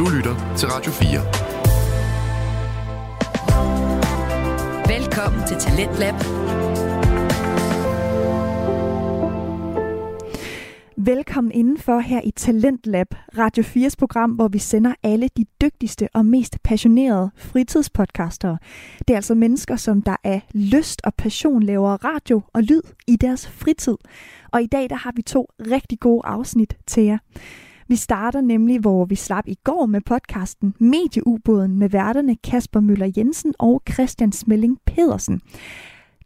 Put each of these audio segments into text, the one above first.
Du lytter til Radio 4. Velkommen til Talentlab. Velkommen indenfor her i Talentlab, Radio 4's program, hvor vi sender alle de dygtigste og mest passionerede fritidspodcastere. Det er altså mennesker, som der er lyst og passion laver radio og lyd i deres fritid. Og i dag der har vi to rigtig gode afsnit til jer. Vi starter nemlig, hvor vi slap i går med podcasten Medieubåden med værterne Kasper Møller Jensen og Christian Smelling Pedersen.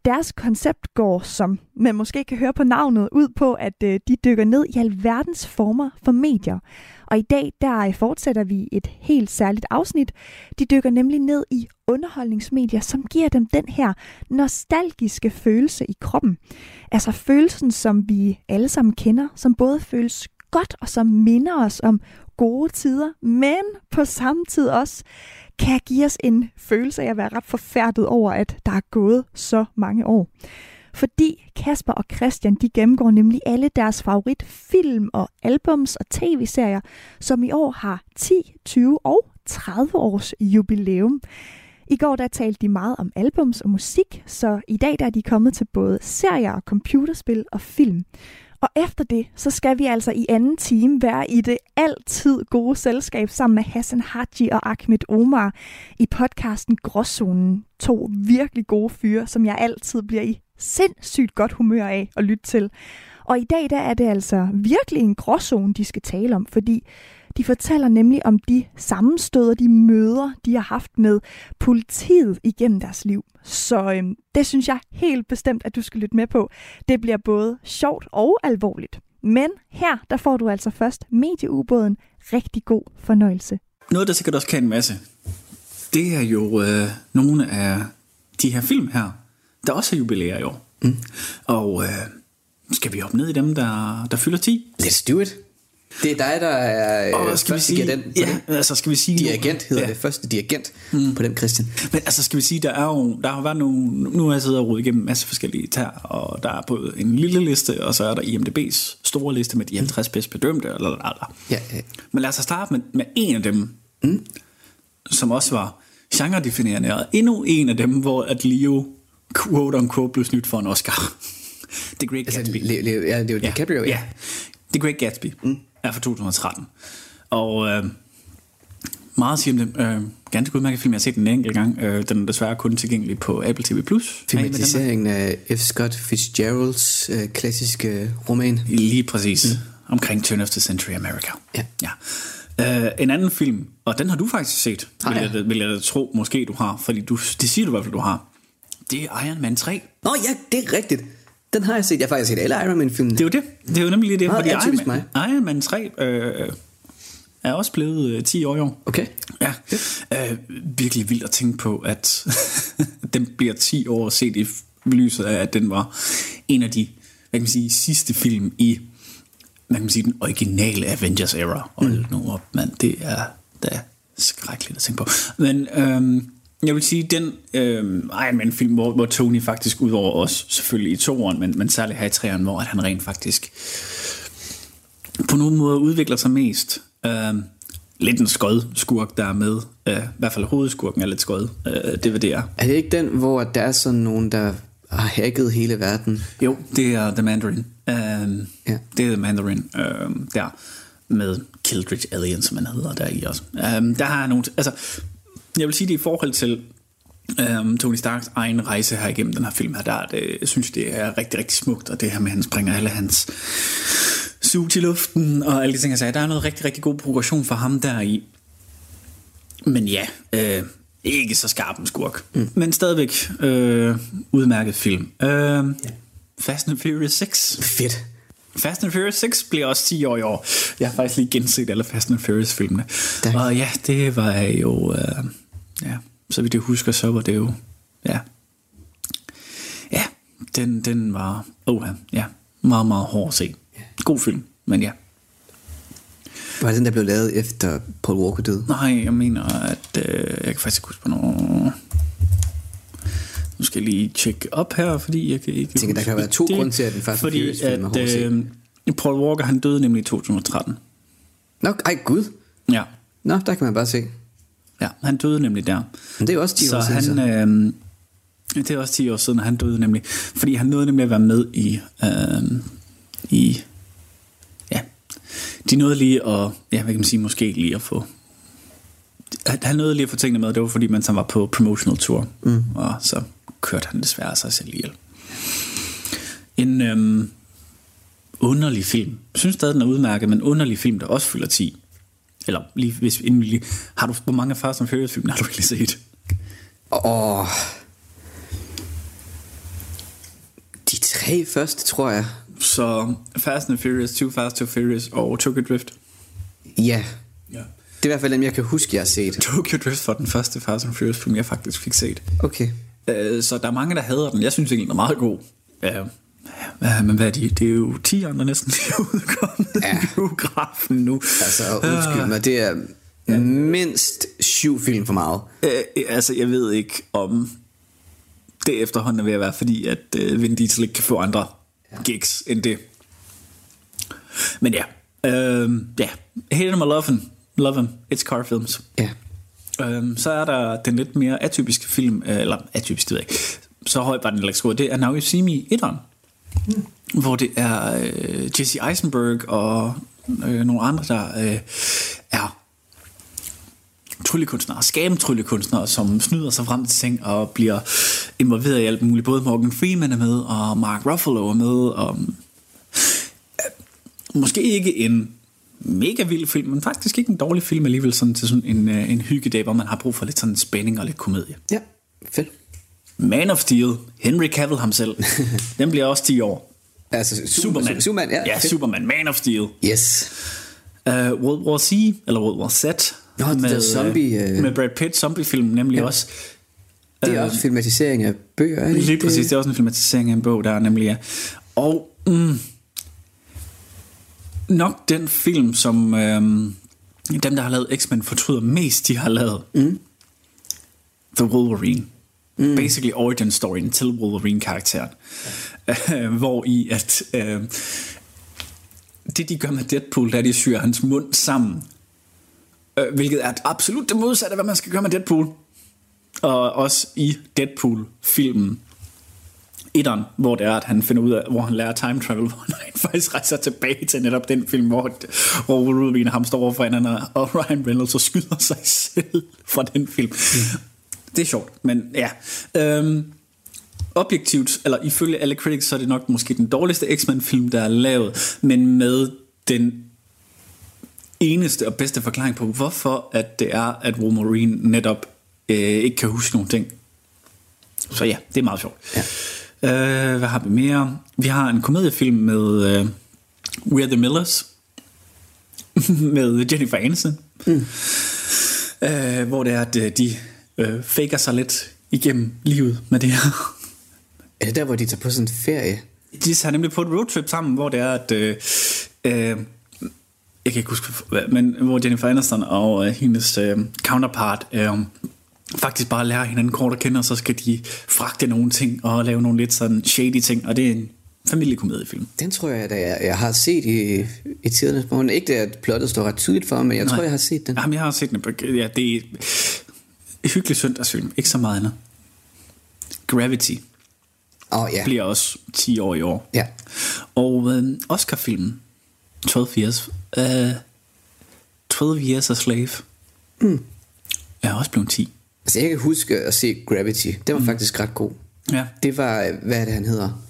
Deres koncept går, som man måske kan høre på navnet, ud på, at øh, de dykker ned i alverdens former for medier. Og i dag, der fortsætter vi et helt særligt afsnit. De dykker nemlig ned i underholdningsmedier, som giver dem den her nostalgiske følelse i kroppen. Altså følelsen, som vi alle sammen kender, som både føles godt og som minder os om gode tider, men på samme tid også kan give os en følelse af at være ret forfærdet over, at der er gået så mange år. Fordi Kasper og Christian de gennemgår nemlig alle deres favoritfilm og albums og tv-serier, som i år har 10, 20 og 30 års jubilæum. I går der talte de meget om albums og musik, så i dag der er de kommet til både serier, computerspil og film. Og efter det, så skal vi altså i anden time være i det altid gode selskab sammen med Hassan Haji og Ahmed Omar i podcasten Gråzonen. To virkelig gode fyre, som jeg altid bliver i sindssygt godt humør af at lytte til. Og i dag der er det altså virkelig en gråzone, de skal tale om, fordi de fortæller nemlig om de sammenstød og de møder, de har haft med politiet igennem deres liv. Så øhm, det synes jeg helt bestemt, at du skal lytte med på. Det bliver både sjovt og alvorligt. Men her, der får du altså først medieubåden. Rigtig god fornøjelse. Noget, der sikkert også kan en masse, det er jo øh, nogle af de her film her, der også er jubilæer i år. Mm. Og øh, skal vi hoppe ned i dem, der, der fylder 10? Let's do it. Det er dig, der er og skal vi sige, den, ja, altså skal vi sige dirigent hedder ja. det første dirigent mm. på den Christian. Men altså skal vi sige, der er jo der har været nogle, nu har jeg siddet og rodet igennem en masse forskellige tær, og der er både en lille liste, og så er der IMDb's store liste med de 50 bedst bedømte, eller, eller, eller. Ja, ja. Men lad os starte med, med en af dem, mm. som også var genre-definerende, og endnu en af dem, hvor at Leo quote unquote blev snydt for en Oscar. The Great altså, Gatsby. Le, le, ja, det er jo ja. DiCaprio, ja. ja. The Great Gatsby. Mm er fra 2013. Og øh, meget det. Øh, ganske udmærket film. Jeg har set den en enkelt gang. Øh, den er desværre kun tilgængelig på Apple TV+. Filmatiseringen af F. Scott Fitzgeralds øh, klassiske roman. Lige præcis. Mm. Omkring Turn of the Century America. Ja. ja. Uh, en anden film, og den har du faktisk set, ah, vil, jeg, vil jeg tro, måske du har, fordi du, det siger du i hvert fald, du har. Det er Iron Man 3. Nå ja, det er rigtigt. Den har jeg set. Jeg har faktisk set alle Iron Man-filmene. Det er jo det. Det er jo nemlig det. Nå, fordi Iron Man, mig. Iron Man 3 øh, er også blevet øh, 10 år i år. Okay. Ja. Øh, virkelig vildt at tænke på, at den bliver 10 år set i lyset af, at den var en af de hvad kan man sige, sidste film i hvad kan man sige, den originale Avengers era. Og mm. nu op, mand, det er da skrækkeligt at tænke på. Men øhm, jeg vil sige, den øh, Iron Man-film, hvor, hvor Tony faktisk, udover os selvfølgelig i toeren, men, men særligt her i treeren, hvor at han rent faktisk på nogen måde udvikler sig mest. Øh, lidt en skød skurk, der er med. Øh, I hvert fald hovedskurken er lidt skød. Øh, det var det er. Er det ikke den, hvor der er sådan nogen, der har hacket hele verden? Jo, det er The Mandarin. Øh, ja. Det er The Mandarin øh, der med Kildridge Alien, som man hedder der i også. Øh, der har nogle... Altså, jeg vil sige det i forhold til um, Tony Starks egen rejse her igennem den her film her, der det, jeg synes det er rigtig, rigtig smukt, og det her med, at han springer alle hans suit i luften, og alle de ting, jeg sagde, der er noget rigtig, rigtig god progression for ham der i. Men ja, øh, ikke så skarp en skurk. Mm. Men stadigvæk øh, udmærket film. Øh, yeah. Fast and Furious 6. Fedt. Fast and Furious 6 bliver også 10 år i år. Jeg har faktisk lige genset alle Fast and Furious filmene. Og ja, det var jo... Øh, ja, så vidt jeg husker, så var det jo... Ja, ja den, den var... Oha, ja, meget, meget hård at se. God film, men ja. Var det den, der blev lavet efter Paul Walker døde? Nej, jeg mener, at... Øh, jeg kan faktisk huske, hvornår... Nu skal jeg lige tjekke op her, fordi jeg kan ikke... Jeg tænker, der kan være to grunde til, at den første fordi Furious film er hård at øh, Paul Walker, han døde nemlig i 2013. Nå, ej gud. Ja, Nå, der kan man bare se. Ja, han døde nemlig der. Men det er også 10 så år siden, han, øh, det er også 10 år siden, han døde nemlig. Fordi han nåede nemlig at være med i... Øh, i ja, de nåede lige at... Ja, hvad kan man sige? Måske lige at få... Han nåede lige at få tingene med, det var fordi, mens han var på promotional tour. Mm. Og så kørte han desværre sig selv ihjel. En øhm, underlig film. Jeg synes stadig, den er udmærket, men en underlig film, der også fylder 10. Eller lige, hvis inden lige... Har du, hvor mange Fast and Furious film har du egentlig set? Åh. De tre første, tror jeg. Så Fast and Furious, Too Fast, Too Furious og Tokyo Drift. Ja. Ja. Det er i hvert fald dem, jeg kan huske, jeg har set. Tokyo Drift var den første Fast and Furious film, jeg faktisk fik set. Okay. Øh, Så der er mange, der hader den. Jeg synes egentlig, den er meget god. Ja, ja, men hvad er de? Det er jo 10 andre næsten, de er udkommet Ja. i biografen nu. Altså, undskyld mig, det er mindst syv film for meget. Øh, altså, jeg ved ikke, om det efterhånden er ved at være, fordi at øh, Vin Diesel ikke kan få andre gigs end det. Men ja, øh, ja. Hate him or love him, love him, it's car films. Ja. Øhm, så er der den lidt mere atypiske film, øh, eller atypisk, det ved jeg ikke, så højt var den skruet, det er Now You See Me 1'eren, mm. hvor det er øh, Jesse Eisenberg og øh, nogle andre, der øh, er tryllekunstnere, skabende tryllekunstnere, som snyder sig frem til ting og bliver involveret i alt muligt. Både Morgan Freeman er med, og Mark Ruffalo er med, og øh, måske ikke en mega vild film, men faktisk ikke en dårlig film alligevel sådan til sådan en, øh, en hyggedag, hvor man har brug for lidt sådan spænding og lidt komedie. Ja, fedt. Man of Steel, Henry Cavill ham selv, den bliver også 10 år. Altså, super, Superman. Superman, ja. ja. Superman, Man of Steel. Yes. Uh, World War C, eller World War Z. Nå, det der zombie, øh, øh, med Brad Pitt, zombiefilm nemlig Ja. også. Det er også filmatisering af bøger, er det Lige ikke? præcis, det er også en filmatisering af en bog, der er nemlig er. Og mm, nok den film, som øhm, dem, der har lavet X-Men, fortryder mest, de har lavet. Mm. The Wolverine. Mm. Basically origin storyen til Wolverine-karakteren. Øh, hvor i at øh, det de gør med Deadpool, der er de syr hans mund sammen. Øh, hvilket er absolut det modsatte af, hvad man skal gøre med Deadpool. Og også i Deadpool-filmen etteren, hvor det er, at han finder ud af, hvor han lærer time travel, hvor han faktisk rejser tilbage til netop den film, hvor, hvor Wolverine og ham står over for hinanden, og Ryan Reynolds så skyder sig selv fra den film. Mm. Det er sjovt, men ja. Øhm, objektivt, eller ifølge alle critics, så er det nok måske den dårligste X-Men-film, der er lavet, men med den eneste og bedste forklaring på, hvorfor at det er, at Wolverine netop øh, ikke kan huske nogle ting. Så ja, det er meget sjovt. Ja. Øh, hvad har vi mere? Vi har en komediefilm med øh, We're the Millers med Jennifer Aniston. Mm. Øh, hvor det er, at øh, de øh, faker sig lidt igennem livet med det her. Er det der, hvor de tager på sådan en ferie? De tager nemlig på et roadtrip sammen, hvor det er, at... Øh, øh, jeg kan ikke huske, hvad, men hvor Jennifer Aniston og øh, hendes øh, counterpart øh, faktisk bare lærer hinanden kort at kende, og så skal de fragte nogle ting og lave nogle lidt sådan shady ting, og det er en familiekomediefilm. Den tror jeg, da jeg, jeg har set i, i tidernes morgen. Ikke det, at plottet står ret tydeligt for mig, men jeg Nej. tror, jeg har set den. Jamen, jeg har set den. Ja, det er hyggelig søndagsfilm, ikke så meget andet. Gravity oh, ja. bliver også 10 år i år. Ja. Og øh, Oscar-filmen, 12 Years, øh, 12 Years a Slave, mm. er også blevet 10. Altså, jeg kan huske at se Gravity. Den var mm. faktisk ret god. Ja. Det var, hvad er det, han hedder?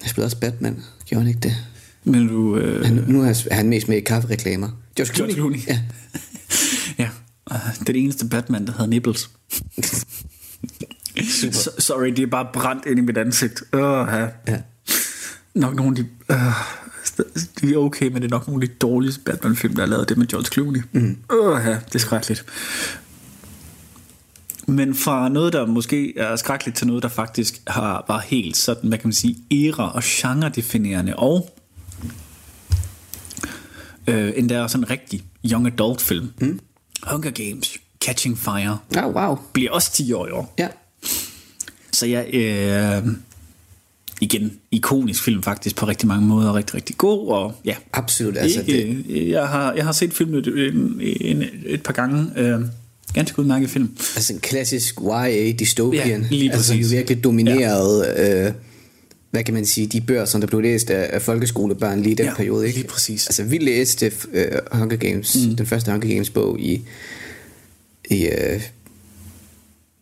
Han spillede også Batman. Gjorde han ikke det? Men du... Øh, Han, nu er han mest med i kaffereklamer. George Clooney. George Clooney. Ja. den eneste Batman, der havde nipples. so, sorry, det er bare brændt ind i mit ansigt. Uh, ja. ja. Nok nogle af de... Uh, de er okay, men det er nok nogle af de dårligste Batman-film, der er lavet. Det med George Clooney. Mm. Uh, ja, det er skrækkeligt. Men fra noget, der måske er skrækkeligt, til noget, der faktisk har, var helt sådan, hvad kan man sige, era- og genre-definerende, og øh, endda sådan en rigtig young adult film. Mm. Hunger Games, Catching Fire, Oh, wow. bliver også 10 år i år. Ja. Så jeg, øh, igen, ikonisk film faktisk på rigtig mange måder, rigtig, rigtig god, og ja. Absolut, altså ikke, det... jeg, har, jeg har set filmen et, en, en, et par gange, øh, ganske udmærket film. Altså en klassisk YA dystopian, Ja, lige altså præcis. virkelig domineret, ja. øh, hvad kan man sige, de bøger, som der blev læst af, af folkeskolebørn lige i den Ja, periode, ikke? lige præcis. Altså vi læste uh, Hunger Games, mm. den første Hunger Games bog i, i uh,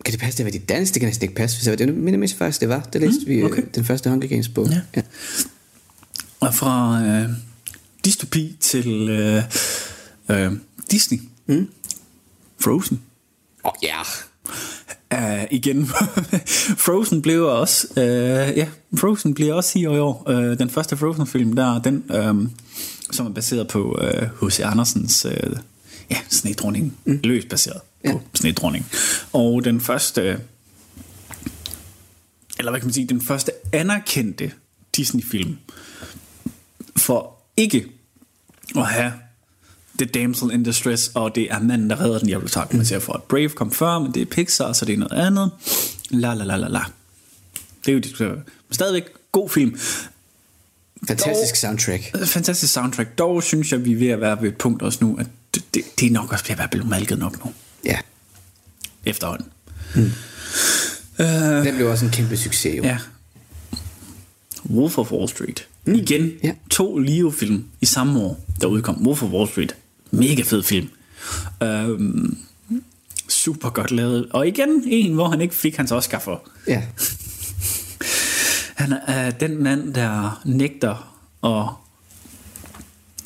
kan det passe, det var de dansk? Det kan næsten ikke passe. Så det minder mig faktisk, det var. Det læste mm, vi okay. øh, den første Hunger Games bog. Ja. ja. Og fra øh, dystopi til øh, øh, Disney. Mm. Frozen. Åh, oh, ja. Uh, igen, Frozen blev også, uh, ja, Frozen bliver også i år. Uh, den første Frozen-film, der er den, um, som er baseret på H.C. Uh, Andersens, uh, ja, Snedronning, mm. løst baseret ja. på Snedronning. Og den første, eller hvad kan man sige, den første anerkendte Disney-film, for ikke at have The Damsel in Distress, og det er manden, der redder den. Jeg vil takke man ser for, at Brave kom før, men det er Pixar, så det er noget andet. La la la la la. Det er jo det, men stadigvæk god film. Fantastisk Dog- soundtrack. Fantastisk soundtrack. Dog synes jeg, vi er ved at være ved et punkt også nu, at det, det, det er nok også ved at være blevet malket nok nu. Ja. Efterhånden. Den blev også en kæmpe succes, jo. Ja. Wolf of Wall Street. Mm. Igen, Ja. to Leo-film i samme år, der udkom. Wolf of Wall Street. Mega fed film. Øhm, super godt lavet. Og igen, en, hvor han ikke fik hans Oscar for. Ja. Han er øh, den mand, der nægter at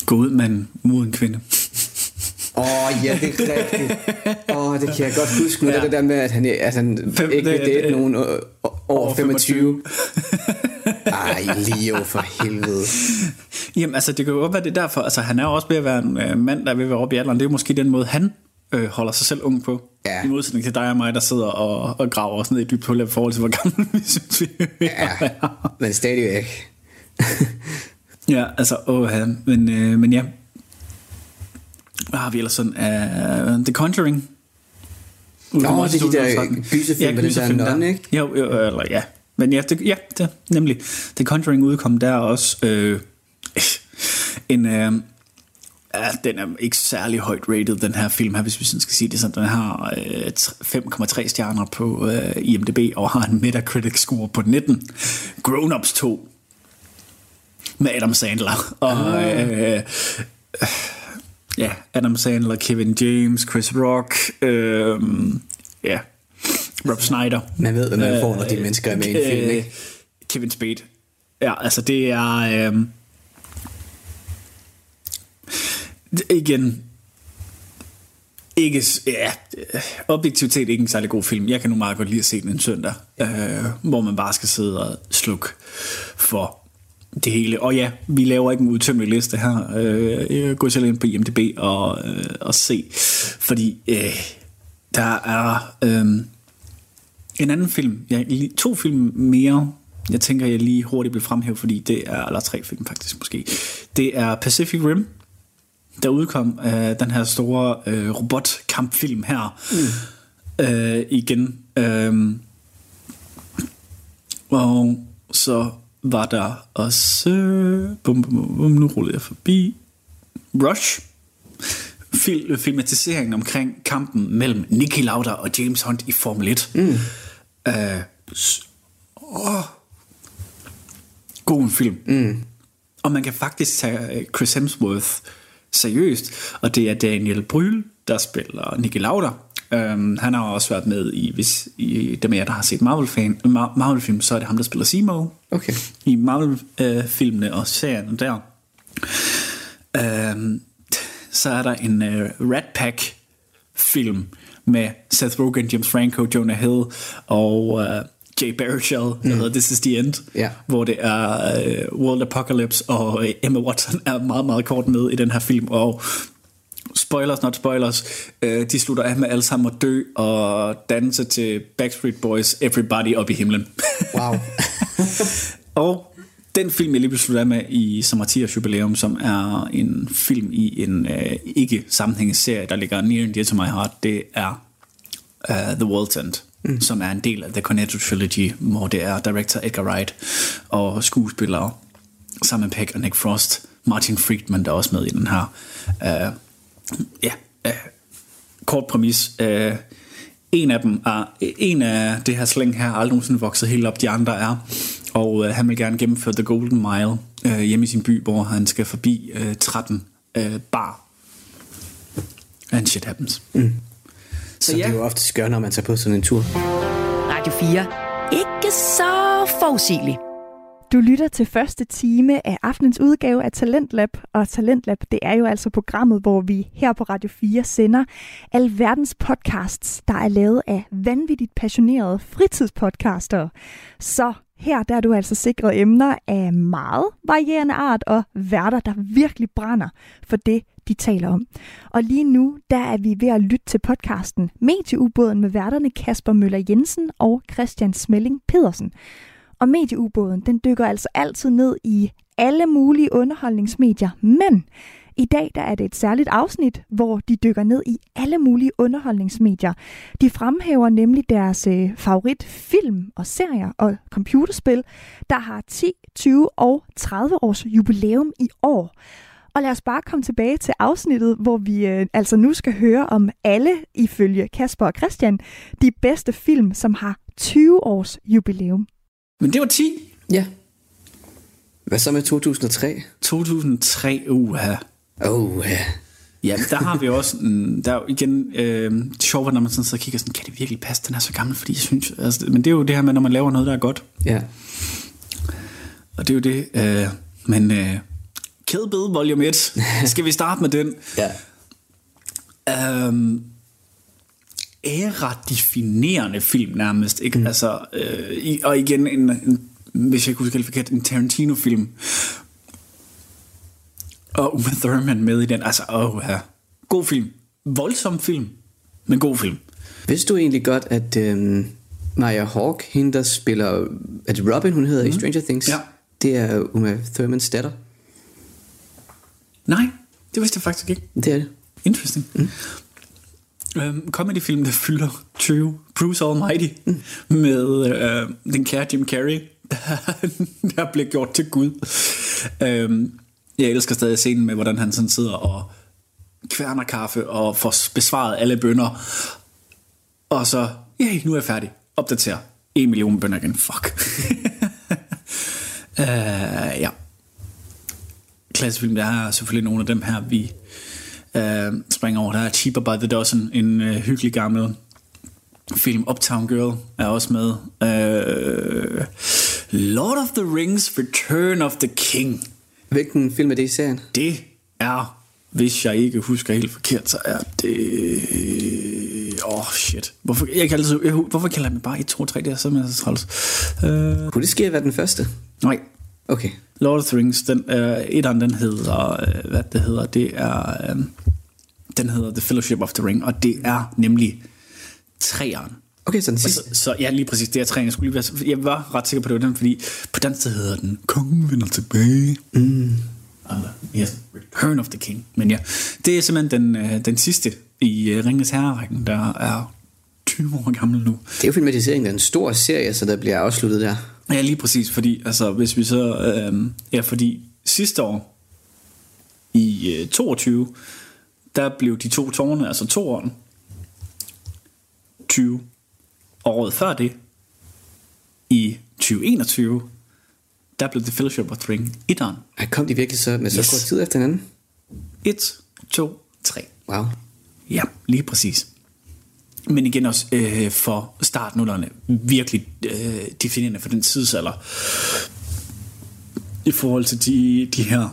gå ud med en, mod en kvinde. Åh, oh, ja, det er rigtigt. Åh, oh, det kan jeg godt huske nu. Ja. Det der med, at han, altså, Fem- ikke vil det- date nogen øh, over over 25. Ej, Leo, for helvede. Jamen, altså, det kan jo godt være, det er derfor. Altså, han er jo også ved at være en øh, mand, der er ved at være oppe i alderen. Det er jo måske den måde, han øh, holder sig selv ung på. Ja. I modsætning til dig og mig, der sidder og, og graver os ned i dybt hul i forhold til, hvor gammel vi synes, vi er. Ja, men stadigvæk. Ja, altså, åh, ja. Men, øh, men ja. Hvad har vi ellers sådan? Uh, The Conjuring. Nå, det er de der Ja, gyserfilm med den der gyserfilm nonne, ikke? Jo, jo, eller ja. Men ja, det, ja det, nemlig. The Conjuring udkom der også øh, en... Øh, ja, den er ikke særlig højt rated, den her film her, hvis vi sådan skal sige det sådan. Den har øh, 5,3 stjerner på øh, IMDb og har en Metacritic score på 19. Grown Ups 2 med Adam Sandler. Og øh, ja, Adam Sandler, Kevin James, Chris Rock, øh, ja, Rob Snyder. Man ved, hvad man får, når de mennesker er med i en film, ikke? Kevin Spade. Ja, altså det er... Øh, igen, ikke, ja, øh, objektivitet ikke en særlig god film. Jeg kan nu meget godt lide at se den en søndag, øh, hvor man bare skal sidde og slukke for det hele. Og ja, vi laver ikke en udtømmelig liste her. Øh, gå selv ind på IMDb og, øh, og se, fordi øh, der er øh, en anden film, lige- to film mere, jeg tænker, jeg lige hurtigt vil fremhæve, fordi det er, eller tre film faktisk måske, det er Pacific Rim, der udkom øh, den her store øh, robotkampfilm her mm. øh, igen. Øh, og så var der også... Bum, bum, bum, nu ruller jeg forbi. Rush. Fil, filmatiseringen omkring kampen mellem Nicky Lauda og James Hunt i Formel 1. Mm. Øh, åh. God en film. Mm. Og man kan faktisk tage øh, Chris Hemsworth seriøst, og det er Daniel Bryl, der spiller Nicky Lauda. Um, han har også været med i, hvis i dem af jer, der har set Marvel-fan, Mar- Marvel-film, så er det ham, der spiller Simo Okay. i Marvel-filmene og serierne der. Um, så er der en uh, Rat Pack film med Seth Rogen, James Franco, Jonah Hill og uh, Jay Baruchel, der mm. hedder This is the End, Ja. hvor det er uh, World Apocalypse, og uh, Emma Watson er meget, meget kort med i den her film, og spoilers, not spoilers, øh, de slutter af med alle sammen at dø og danse til Backstreet Boys, Everybody op i himlen. Wow. og den film, jeg lige blev sluttet af med i som Mathias jubilæum, som er en film i en øh, ikke sammenhængende serie, der ligger near and dear to my heart, det er uh, The World's End. mm. som er en del af The Cornetto Trilogy, hvor det er director Edgar Wright og skuespillere Simon Peck og Nick Frost, Martin Friedman, der er også med i den her. Uh, ja, uh, kort præmis. Uh, en af dem er, en af det her slæng her er aldrig nogensinde vokset helt op, de andre er, og uh, han vil gerne gennemføre The Golden Mile uh, hjemme i sin by, hvor han skal forbi uh, 13 uh, bar. And shit happens. Mm. Så, så ja. det er jo ofte skør, når man tager på sådan en tur. Radio 4. Ikke så forudsigeligt. Du lytter til første time af aftenens udgave af Talentlab, og Talentlab det er jo altså programmet, hvor vi her på Radio 4 sender alverdens podcasts, der er lavet af vanvittigt passionerede fritidspodcaster. Så her der er du altså sikret emner af meget varierende art og værter, der virkelig brænder for det, de taler om. Og lige nu, der er vi ved at lytte til podcasten Medieubåden med værterne Kasper Møller Jensen og Christian Smelling Pedersen. Og medieubåden, den dykker altså altid ned i alle mulige underholdningsmedier, men i dag der er det et særligt afsnit, hvor de dykker ned i alle mulige underholdningsmedier. De fremhæver nemlig deres øh, favorit film og serier og computerspil, der har 10, 20 og 30 års jubilæum i år. Og lad os bare komme tilbage til afsnittet, hvor vi øh, altså nu skal høre om alle, ifølge Kasper og Christian, de bedste film, som har 20 års jubilæum. Men det var 10. Ja. Hvad så med 2003? 2003, uha. Uha. Ja, der har vi også, der er jo igen, øh, det sjovt, når man sådan sidder og kigger sådan, kan det virkelig passe, den er så gammel, fordi jeg synes, altså, men det er jo det her med, når man laver noget, der er godt. Ja. Og det er jo det, øh, men øh, Bill Volume 1, skal vi starte med den? Ja. Øhm, æra-definerende film nærmest, ikke? Mm. Altså, øh, og igen, en, en, hvis jeg kunne huske forkert, en Tarantino-film, og Uma Thurman med i den. Altså, åh ja. God film. Voldsom film, men god film. Vidste du egentlig godt, at øhm, Maya Hawke, hende der spiller, er det Robin, hun hedder mm. i mhm. Stranger Things? Ja. Det er Uma Thurmans datter. Nej, det vidste jeg faktisk ikke. Det er det. Interesting. Mm. Øhm, comedy-film, der fylder 20. Bruce Almighty mm. med øh, den kære Jim Carrey, der, der bliver gjort til Gud. Øhm, jeg elsker stadig scenen med, hvordan han sådan sidder og kværner kaffe og får besvaret alle bønder. Og så, ja, nu er jeg færdig. Opdater. En million bønder igen. Fuck. uh, ja. Klassefilm, der er selvfølgelig nogle af dem her, vi uh, springer over. Der er Cheaper by the Dozen, en uh, hyggelig gammel film. Uptown Girl er også med. Uh, Lord of the Rings, Return of the King Hvilken film er det i serien? Det er, hvis jeg ikke husker helt forkert, så er det... Åh, oh, shit. Hvorfor, jeg kan altid, jeg, hvorfor kalder jeg mig bare 1, 2, 3? Det er simpelthen så træls. Uh, Kunne det ske at være den første? Nej. Okay. Lord of the Rings, den, uh, et af den hedder, uh, hvad det hedder, det er, uh, den hedder The Fellowship of the Ring, og det er nemlig træeren. Okay, så den sidste. Så, så, ja, lige præcis, det er træning. Jeg, skulle lige være, jeg var ret sikker på, det var den, fordi på dansk hedder den Kongen vender tilbage. Mm. Altså, uh, yes. Return of the King. Men ja, det er simpelthen den, øh, den sidste i øh, Ringens Herre-rækken, der er 20 år gammel nu. Det er jo filmatiseringen af en stor serie, så der bliver afsluttet der. Ja, lige præcis, fordi altså, hvis vi så... Øh, ja, fordi sidste år i øh, 22, der blev de to tårne, altså toeren, 20 og året før det, i 2021, der blev The Fellowship of the Ring etteren. Ej, kom de virkelig så med så yes. kort tid efter hinanden? 1, 2, 3. Wow. Ja, lige præcis. Men igen også øh, for startnullerne virkelig øh, definerende for den tidsalder i forhold til de, de her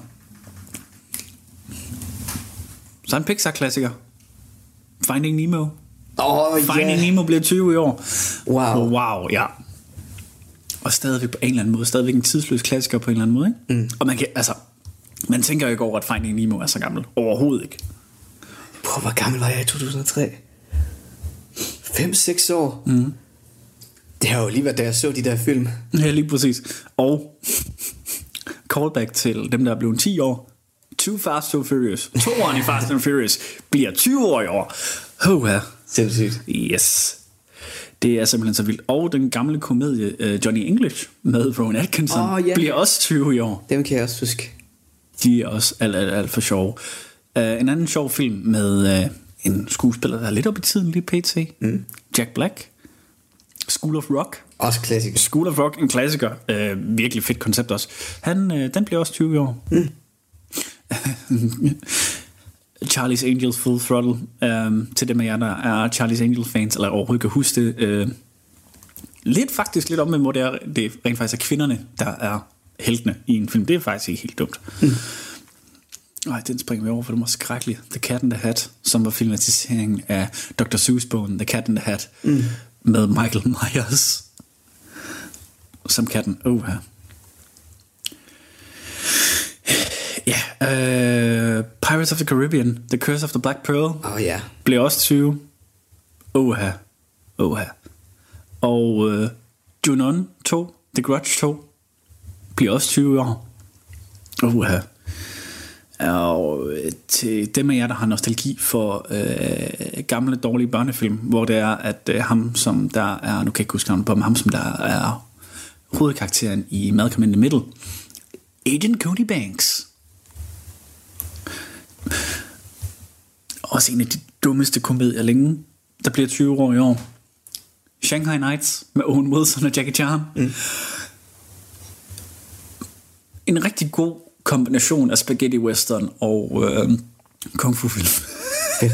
så en Pixar-klassiker. Finding Nemo, Oh, Finding yeah. Nemo bliver 20 i år. Wow. Wow, ja. Og stadigvæk på en eller anden måde, stadigvæk en tidsløs klassiker på en eller anden måde, ikke? Mm. Og man kan, altså, man tænker jo ikke over, at Finding Nemo er så gammel. Overhovedet ikke. Prøv, hvor gammel var jeg i 2003? 5-6 år. Mm. Det har jo lige været, da jeg så de der film. Ja, lige præcis. Og callback til dem, der er blevet 10 år. Too Fast, So Furious. To år i Fast and Furious bliver 20 år i år. Oh, ja. Sindssygt. Yes. Det er simpelthen så vildt. Og den gamle komedie uh, Johnny English med Rowan Atkinson Åh, ja. bliver også 20 i år. Dem kan jeg også huske. De er også alt, alt, alt for sjove. Uh, en anden sjov film med uh, en skuespiller, der er lidt op i tiden lige pt. Mm. Jack Black. School of Rock. Også klassiker. School of Rock, en klassiker. Uh, virkelig fedt koncept også. Han, uh, den bliver også 20 i år. Mm. Charlie's Angels Full Throttle. Um, til dem af jer, der er Charlie's Angels fans, eller overhovedet kan huske det. Uh, lidt faktisk lidt om med, hvor det, er, det rent faktisk er kvinderne, der er heltene i en film. Det er faktisk ikke helt dumt. Mm. Nej, den springer vi over, for det var skrækkeligt. The Cat in the Hat, som var filmatiseringen af Dr. Seuss bogen The Cat in the Hat, mm. med Michael Myers som katten. Oh, her. Ja, uh, Pirates of the Caribbean, The Curse of the Black Pearl, Åh oh, ja. blev også 20. Oha. Oha. Og uh, Junon 2, The Grudge 2, bliver også 20 år. Oha. Og øh, til dem af jer, der har nostalgi for øh, gamle, dårlige børnefilm, hvor det er, at øh, ham, som der er, nu kan jeg ikke huske navnet på, men ham, som der er hovedkarakteren i Malcolm in the Middle, Agent Cody Banks. Også en af de dummeste komedier længe, der bliver 20 år i år. Shanghai Nights med Owen Wilson og Jackie Chan. Mm. En rigtig god kombination af spaghetti western og øh, kung fu film. uh,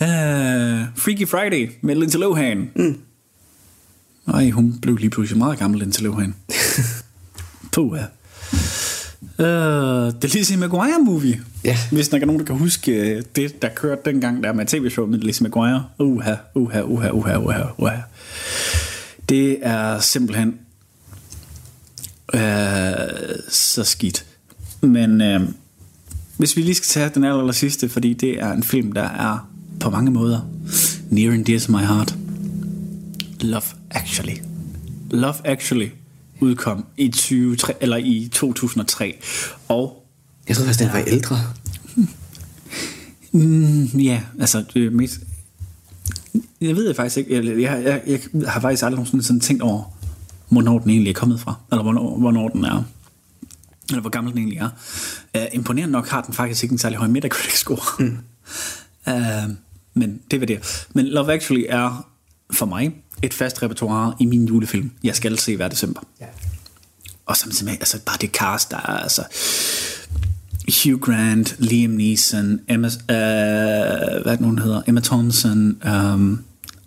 Freaky Friday med Lindsay Lohan. Mm. Ej, hun blev lige pludselig meget gammel, Lindsay Lohan. Puh, ja. Uh, The Lizzie McGuire movie. Ja. Hvis der er nogen, der kan huske øh, det, der kørte dengang der med tv-show med Lizzie McGuire. Uha, uha, uha, uha, uha, uha. Det er simpelthen uh, så skidt. Men uh, hvis vi lige skal tage den aller, aller sidste, fordi det er en film, der er på mange måder near and dear to my heart. Love Actually. Love Actually udkom i 20, eller i 2003 og Jeg tror faktisk, den var ældre. mm, ja, altså mest jeg ved det faktisk ikke. Jeg, jeg, jeg, jeg har faktisk aldrig nogensinde sådan tænkt over hvornår den egentlig er kommet fra eller hvornår, hvornår den er. Eller hvor gammel den egentlig er. Uh, imponerende nok har den faktisk ikke en særlig høj Metacritic score mm. uh, men det var det. Men Love Actually er for mig et fast repertoire i min julefilm jeg skal se hver december Ja. og samtidig med, altså bare det cast, der er altså Hugh Grant, Liam Neeson, Emma, øh, hvad det, nogen hedder, Emma Thompson, um,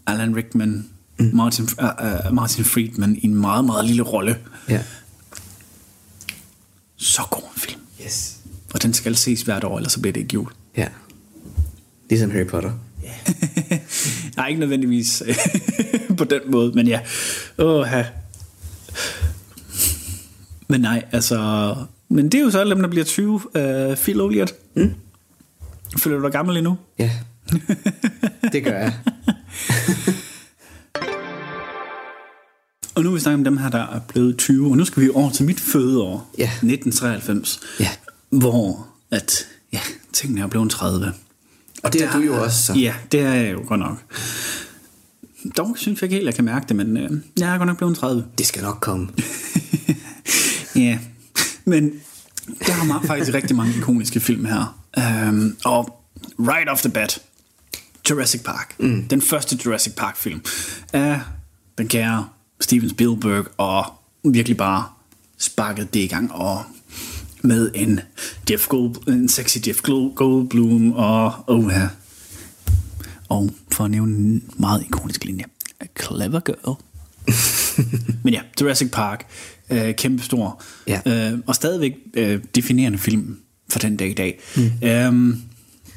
Alan Rickman, mm. Martin, uh, uh, Martin Friedman i en meget, meget lille rolle. Ja. Så god en film. Yes. Og den skal ses hvert år, ellers så bliver det ikke jul. Ja. Ligesom Harry Potter. Nej, ikke nødvendigvis på den måde, men ja. Åh, Men nej, altså... Men det er jo så alle dem, der bliver 20. Uh, Phil Oliot. Mm. Føler du dig gammel endnu? Ja. det gør jeg. Og nu vil vi snakke om dem her, der er blevet 20. Og nu skal vi over til mit fødeår. Ja. 1993. Ja. Hvor at, ja, tingene er blevet 30. Og det er der du jo også, så. Ja, det er jeg jo godt nok. Dog synes jeg ikke helt, jeg kan mærke det, men øh, jeg er godt nok blevet 30. Det skal nok komme. Ja, men der er meget, faktisk rigtig mange ikoniske film her. Um, og right off the bat, Jurassic Park. Mm. Den første Jurassic Park film af den kære Steven Spielberg, og virkelig bare sparket det i gang, og med en, Jeff Gold, en sexy Jeff Goldblum, og oh ja. Og for at nævne en meget ikonisk linje, A Clever Girl. Men ja, Jurassic Park, øh, kæmpe stor, Ja. øh, og stadigvæk øh, definerende film for den dag i dag. Mm. Øhm,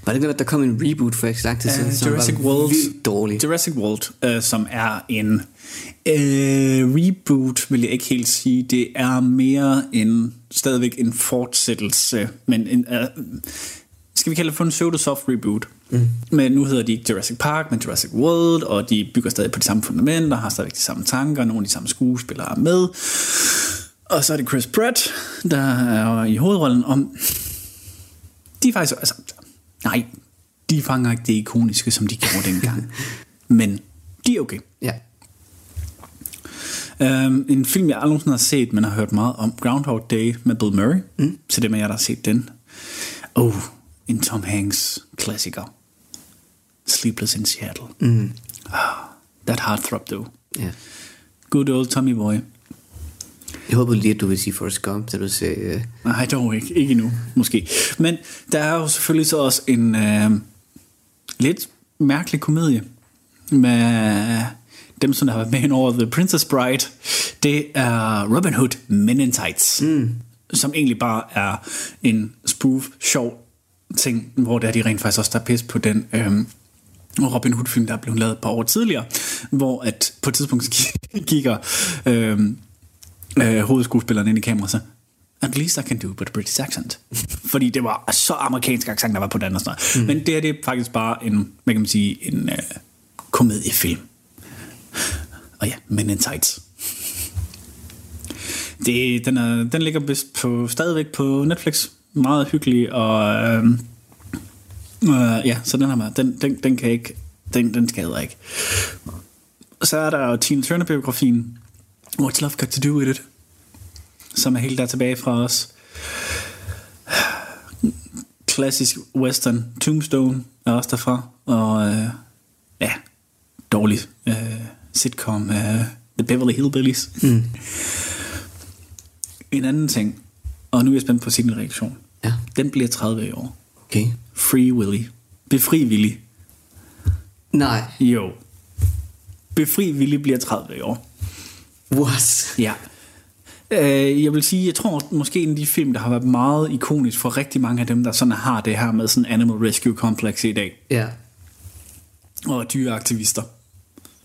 Var det ikke, at der kom en reboot for ikke lang tid siden, Uh, som Jurassic var World. vildt dårlig? Jurassic World, uh, som er en uh, reboot, vil jeg ikke helt sige. Det er mere en stadigvæk en fortsættelse, men en, uh, skal vi kalde det for en pseudo-soft reboot. Mm. Men nu hedder de ikke Jurassic Park, men Jurassic World, og de bygger stadig på de samme fundamenter, har stadig de samme tanker, nogle af de samme skuespillere er med. Og så er det Chris Pratt, der er i hovedrollen om... De er faktisk... Altså, nej, de fanger ikke det ikoniske, som de gjorde dengang. Men de er okay. Ja. Um, en film, jeg aldrig nogensinde har set, men har hørt meget om, Groundhog Day med Bill Murray. Mm. Til dem af jer, der har set den. Oh, en Tom Hanks klassiker. Sleepless in Seattle. Mm. Ah, that heartthrob, though. ja. Good old Tommy Boy. Jeg håber lige, at du vil sige Forrest Gump, da du sagde... Uh... Nej, dog ikke. Ikke endnu, måske. Men der er jo selvfølgelig så også en øh, lidt mærkelig komedie med dem, som har været med over The Princess Bride. Det er Robin Hood Men in Tights, mm. som egentlig bare er en spoof, sjov ting, hvor der er de rent faktisk også der er pis på den øh, Robin Hood-film, der er blevet lavet et par år tidligere, hvor at på et tidspunkt kigger øh, øh, hovedskuespilleren ind i kameraet så at least I can do with a British accent. Fordi det var så amerikansk accent, der var på den og sådan noget. Mm. Men det her det er faktisk bare en, hvad kan man sige, en øh, komediefilm. Og ja, Men in Tights. Det, den, er, den ligger vist på, stadigvæk på Netflix. Meget hyggelig, og øh, øh, ja, så den her, den, den, den kan ikke, den, den skader ikke. Så er der jo Tina Turner-biografien, What's Love Got To Do With It, som er helt der tilbage fra os. Klassisk western Tombstone er også derfra, og øh, ja, dårlig øh, sitcom øh, The Beverly Hillbillies. Mm. En anden ting, og nu er jeg spændt på sin reaktion. Ja. Den bliver 30 i år. Okay. Free Willy. Befri Willy. Nej. Jo. Befri Willy bliver 30 i år. What? Ja. Øh, jeg vil sige, jeg tror måske en af de film, der har været meget ikonisk for rigtig mange af dem, der sådan har det her med sådan Animal Rescue Complex i dag. Ja. Og dyreaktivister.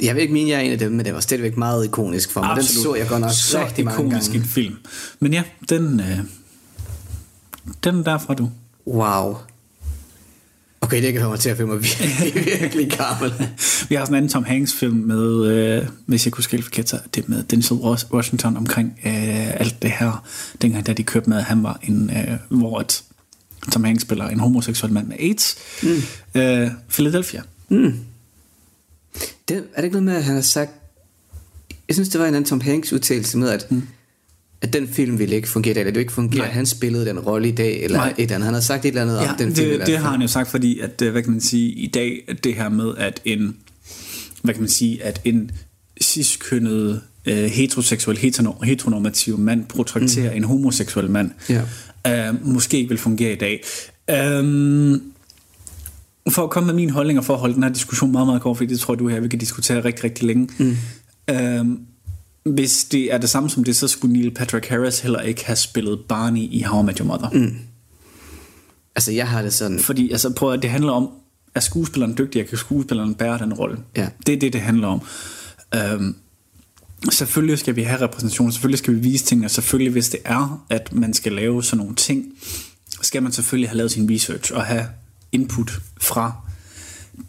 Jeg vil ikke mene, jeg er en af dem, men det var stadigvæk meget ikonisk for mig. Den så jeg godt nok så rigtig mange ikonisk gange. en film. Men ja, den, øh, den er derfra, du. Wow. Okay, det kan mig til at føle mig virkelig, virkelig gammel. Vi har sådan en anden Tom Hanks film med, øh, hvis jeg kunne skille forkert, så det med Denzel Washington omkring øh, alt det her, dengang da de kørte med, han var en, øh, hvor et, Tom Hanks spiller en homoseksuel mand med AIDS. Mm. Øh, Philadelphia. Mm. Det, er det ikke noget med, at han har sagt... Jeg synes, det var en anden Tom Hanks udtalelse med, at, mm. At den film ville ikke fungere, eller det ikke fungere, han spillede den rolle i dag, eller Nej. et eller andet. Han har sagt et eller andet Ja, om den film. i det, hvert det fald. har han jo sagt, fordi at, øh, hvad kan man sige, i dag, at det her med, at en, hvad kan man sige, at en ciskønnet øh, heteroseksuel, heteronorm- heteronormativ mand portrætterer mm. en homoseksuel mand, Ja. øh, måske ikke vil fungere i dag. Øhm, for at komme med min holdning og for at holde den her diskussion meget, meget kort, fordi det tror jeg, du her, vi kan diskutere rigtig, rigtig længe. Mm. Øhm, hvis det er det samme som det, så skulle Neil Patrick Harris heller ikke have spillet Barney i How I Met Your Mother. Mm. Altså, jeg har det sådan... Fordi altså, prøv at det handler om, er skuespilleren dygtig, og kan skuespilleren bære den rolle? Ja. Det er det, det handler om. Øhm, selvfølgelig skal vi have repræsentation, selvfølgelig skal vi vise ting, og selvfølgelig hvis det er, at man skal lave sådan nogle ting, skal man selvfølgelig have lavet sin research og have input fra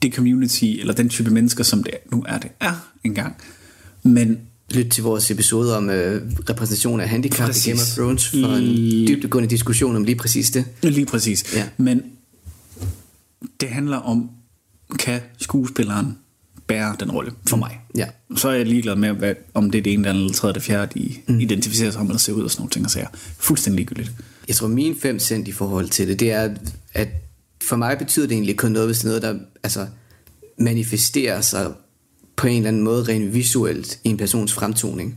det community, eller den type mennesker, som det nu er, det er engang. Men Lyt til vores episode om øh, repræsentation af handicap Præcis. i Game of Thrones for en dybdegående diskussion om lige præcis det. Lige præcis. Ja. Men det handler om, kan skuespilleren bære den rolle for mig? Ja. Så er jeg ligeglad med, hvad, om det er det ene, eller det tredje, det fjerde, de mm. identificerer sig om, eller ser ud og sådan nogle ting, og sager. Fuldstændig ligegyldigt. Jeg tror, min 5 cent i forhold til det, det er, at for mig betyder det egentlig kun noget, hvis det er noget, der altså, manifesterer sig på en eller anden måde rent visuelt i en persons fremtoning.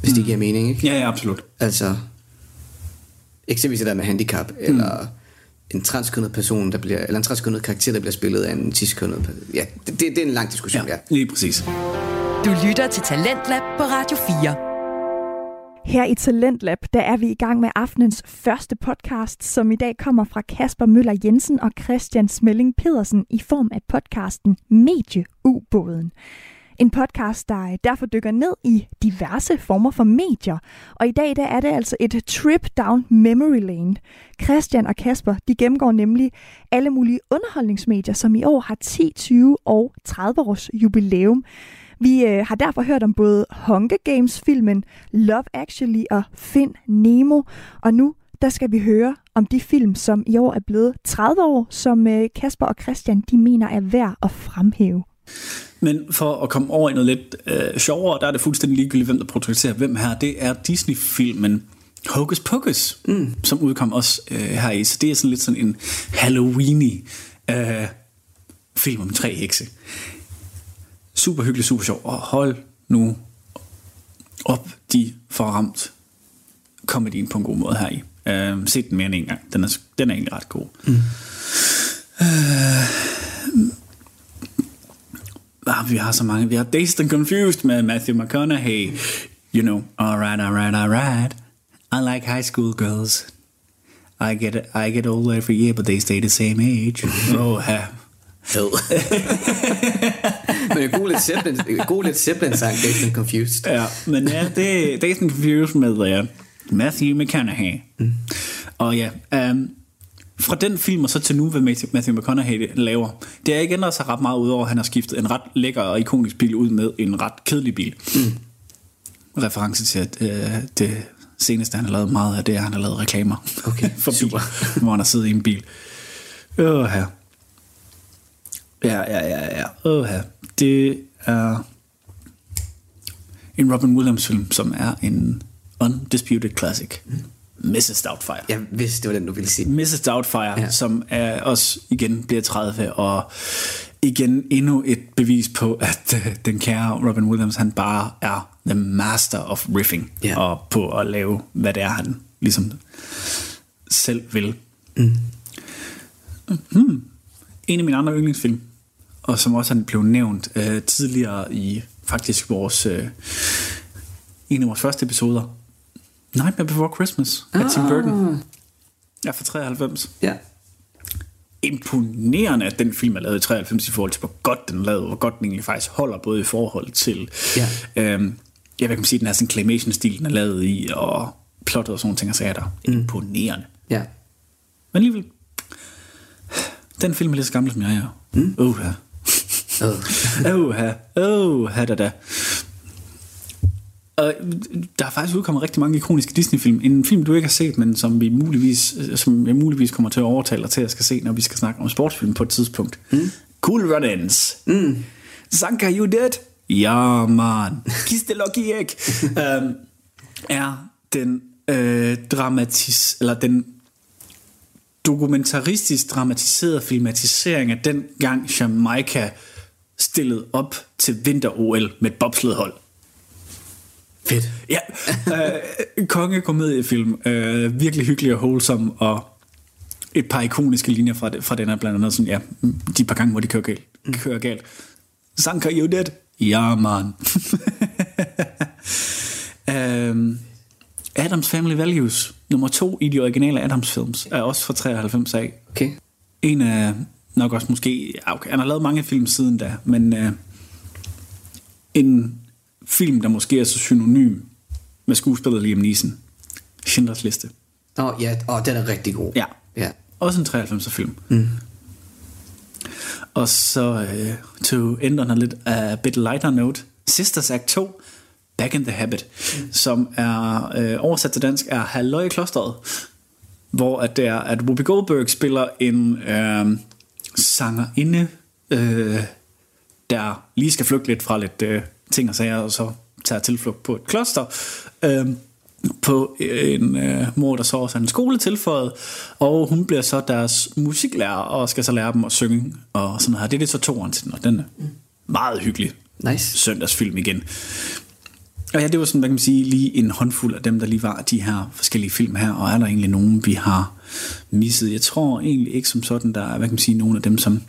Hvis det giver mening, ikke? Ja, ja, absolut. Altså, eksempelvis det der med handicap, eller en transkønnet person, der bliver, eller en transkønnet karakter, der bliver spillet af en ciskønnet person. Ja, det, det, det er en lang diskussion, ja. Ja, lige præcis. Du lytter til Talentlab på Radio 4. Her i Talentlab, der er vi i gang med aftenens første podcast, som i dag kommer fra Kasper Møller Jensen og Christian Smelling Pedersen i form af podcasten Medieubåden. En podcast, der derfor dykker ned i diverse former for medier. Og i dag der er det altså et trip down memory lane. Christian og Kasper de gennemgår nemlig alle mulige underholdningsmedier, som i år har 10, 20 og 30 års jubilæum. Vi øh, har derfor hørt om både Hunger Games-filmen, Love Actually og Find Nemo. Og nu der skal vi høre om de film, som i år er blevet 30 år, som øh, Kasper og Christian de mener er værd at fremhæve. Men for at komme over i noget lidt øh, sjovere, der er det fuldstændig ligegyldigt, hvem der producerer hvem her. Det er Disney-filmen Hocus Pocus, mm. som udkom også øh, her i. Så det er sådan lidt sådan en Halloweeny øh, film om tre hekse. Super hyggelig, super sjov. Og hold nu op, de får ramt komedien på en god måde her i. Øh, set den mere end en gang. Den er, den er egentlig ret god. Mm. Øh, ah, vi har så mange. Vi har Dazed and Confused med Matthew McConaughey. You know, alright, alright, alright. I like high school girls. I get I get older every year, but they stay the same age. oh, ha. men en god lidt Zeppelin, god lidt Zeppelin sang, Dazed and Confused. Ja, men ja, det er Dazed and Confused med uh, Matthew McConaughey. Mm. Og ja, um, fra den film og så til nu, hvad Matthew McConaughey laver, det er ikke ændret sig ret meget ud over, at han har skiftet en ret lækker og ikonisk bil ud med en ret kedelig bil. Mm. Reference til, at uh, det seneste, han har lavet meget af det, er, at han har lavet reklamer okay, for bil, super. hvor han har siddet i en bil. Åh, her. Ja, ja, ja, ja. Her. Det er en Robin Williams film, som er en undisputed classic. Mm. Mrs. Doubtfire. Jeg vidste, det var den, du ville sige. Mrs. Doubtfire, ja. som er også igen bliver 30, og igen endnu et bevis på, at uh, den kære Robin Williams, han bare er the master of riffing, Ja. og på at lave, hvad det er, han ligesom selv vil. Mm. Hmm. En af mine andre yndlingsfilm, og som også blevet nævnt uh, tidligere i faktisk vores uh, en af vores første episoder, Nightmare Before Christmas af Tim Burton. Ja, fra 93 Ja. imponerende, at den film er lavet i 93 i forhold til, hvor godt den er lavet, hvor godt den egentlig faktisk holder, både i forhold til, Ja. øhm, jeg vil kan sige, den er sådan claymation-stil, den er lavet i, og plottet og sådan ting og sager der. Imponerende. Ja. Men alligevel, den film er lige så gammel, som jeg er. Mm. Uh, ja. Oh, ha, da, da. Og der er faktisk udkommet rigtig mange ikoniske Disney-film. En film, du ikke har set, men som, vi muligvis, som jeg muligvis kommer til at overtale dig til at skal se, når vi skal snakke om sportsfilm på et tidspunkt. Mm. Cool Runnings. Mm. Sanka, you dead? Ja, man. Kiss the lucky egg. um, er den øh, dramatis, eller den dokumentaristisk dramatiseret filmatisering af den gang Jamaica stillede op til vinter-OL med et bobsledhold. Fedt. Ja, øh, kongekomediefilm. Øh, virkelig hyggelig og wholesome, og et par ikoniske linjer fra, det, fra den er blandt andet sådan, ja, de par gange, hvor de kører galt. Kører galt. Sanka, you dead? Ja, man. øhm, Adams Family Values, nummer to i de originale Adams films, er også fra 93 af. Okay. En af, nok også måske, okay, han har lavet mange film siden da, men øh, en film, der måske er så synonym med skuespillet Liam Neeson. Schindlers Liste. Åh, oh, ja, oh, den er rigtig god. Ja. Ja. Også en 93'er film. Mm. Og så øh, to end on a lidt a bit lighter note, Sisters Act 2, Back in the Habit, mm. som er øh, oversat til dansk er Halløj i klosteret, hvor at det er, at Whoopi Goldberg spiller en øh, sangerinde, øh, der lige skal flygte lidt fra lidt øh, ting og sager, og så tager tilflugt på et kloster. Øh, på en øh, mor, der så også en skole tilføjet, og hun bliver så deres musiklærer, og skal så lære dem at synge, og sådan her. Det er det så toeren til den, og den er meget hyggelig Nice. søndagsfilm igen. Og ja, det var sådan, hvad kan man sige, lige en håndfuld af dem, der lige var de her forskellige film her, og er der egentlig nogen, vi har misset? Jeg tror egentlig ikke som sådan, der er, hvad kan man sige, nogle af dem, som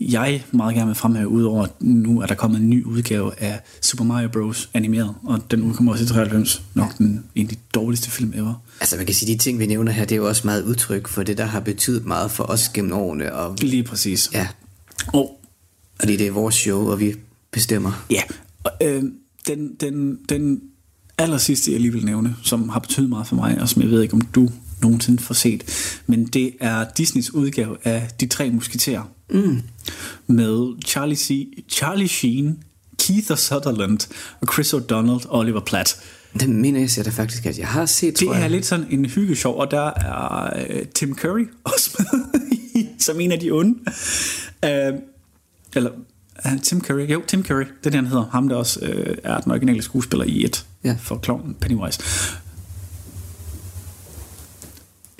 jeg meget gerne vil fremhæve, udover at nu er der kommet en ny udgave af Super Mario Bros. animeret, og den udkommer også i 93, nok den de dårligste film ever. Altså man kan sige, de ting, vi nævner her, det er jo også meget udtryk for det, der har betydet meget for os gennem årene. Og, Lige præcis. ja, Og fordi det er vores show, og vi bestemmer. Ja, og, øh, den, den, den aller sidste, jeg lige vil nævne, som har betydet meget for mig, og som jeg ved ikke, om du nogensinde får set, men det er Disneys udgave af De Tre Musketerer. Mm. Med Charlie, C- Charlie Sheen, Keith Sutherland og Chris O'Donnell og Oliver Platt. Den mener jeg ser det faktisk, at jeg har set, Det jeg. er lidt sådan en hyggeshow, og der er øh, Tim Curry også med som en af de onde. Øh, eller er Tim Curry? Jo, Tim Curry, det er det, han hedder. Ham, der også øh, er den originale skuespiller i et Ja. for klovnen Pennywise.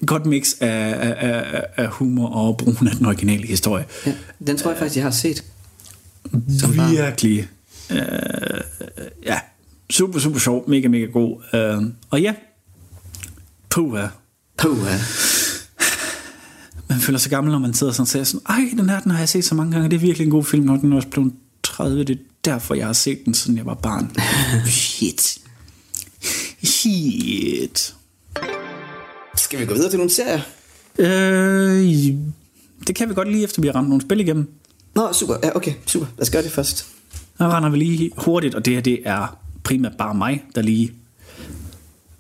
Godt mix af, af, af, af humor og brugen af den originale historie. Ja, den tror jeg faktisk, jeg har set. Som. Virkelig. Øh, ja, super, super sjov. Mega, mega god. Øh, og ja, puha. Puha. Man føler sig gammel, når man sidder sådan og siger sådan, ej, den her, den har jeg set så mange gange, det er virkelig en god film, når den er også blevet 30, det er derfor, jeg har set den, siden jeg var barn. Shit. Shit. Skal vi gå videre til nogle serier? Øh, det kan vi godt lige efter, vi har ramt nogle spil igennem. Nå, super. Ja, okay, super. Lad os gøre det først. Så render vi lige hurtigt, og det her, det er primært bare mig, der lige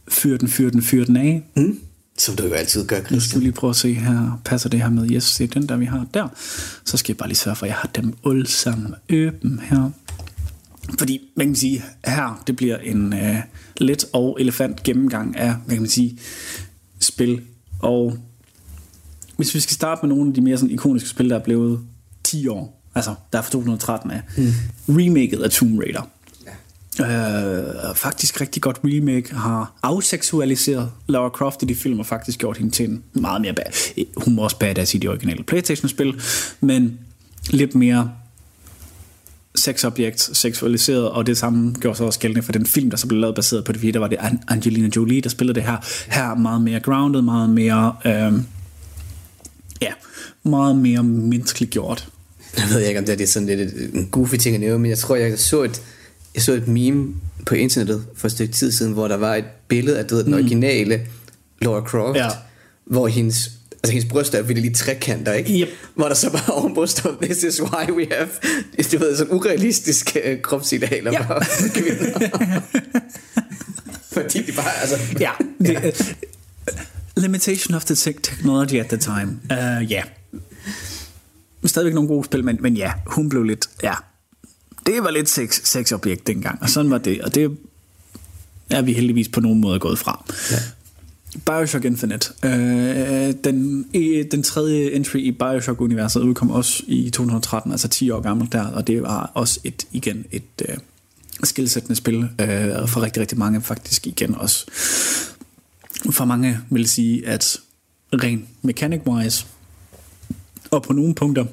fyrer den, fyrer den, fyrer den af. Mm. Som du jo altid gør, Nu skal vi Christian. lige prøve at se her, passer det her med, yes, er den der, vi har der. Så skal jeg bare lige sørge for, at jeg har dem alle sammen åben her. Fordi, man kan sige, her, det bliver en øh, let og elefant gennemgang af, hvad kan man sige, spil. Og hvis vi skal starte med nogle af de mere sådan ikoniske spil, der er blevet 10 år, altså der er fra 2013 af, mm. remaket af Tomb Raider. Øh, faktisk rigtig godt remake har afseksualiseret Lara Croft i de film og faktisk gjort hende til en meget mere bad. Hun var også badass i de originale Playstation-spil, men lidt mere sexobjekt, seksualiseret, og det samme gjorde så også gældende for den film, der så blev lavet baseret på det, fordi der var det An- Angelina Jolie, der spillede det her. Her meget mere grounded, meget mere, øh, ja, meget mere menneskeligt gjort. Jeg ved ikke, om det er, det sådan lidt en goofy ting at nævne, men jeg tror, jeg så et, jeg så et meme på internettet for et stykke tid siden, hvor der var et billede af ved, den originale Laura Croft, Ja. hvor hendes, altså hendes bryster er lige trekanter, ikke? Yep. Hvor der så bare ovenpå står, this is why we have, du ved, sådan urealistiske uh, kropsidealer Ja. for kvinder. Fordi de bare, altså... Ja, det, uh, limitation of the tech technology at the time. Ja, uh, yeah. Stadigvæk nogle gode spil, men, men ja, hun blev lidt, ja, det var lidt sex, sexobjekt dengang, og sådan var det, og det er vi heldigvis på nogen måde gået fra. Ja. Bioshock Infinite. Øh, den, den tredje entry i Bioshock-universet udkom også i 2013, altså 10 år gammel der, og det var også et, igen et øh, skilsættende spil øh, for rigtig, rigtig mange faktisk igen også. For mange vil sige, at ren mechanic-wise, og på nogle punkter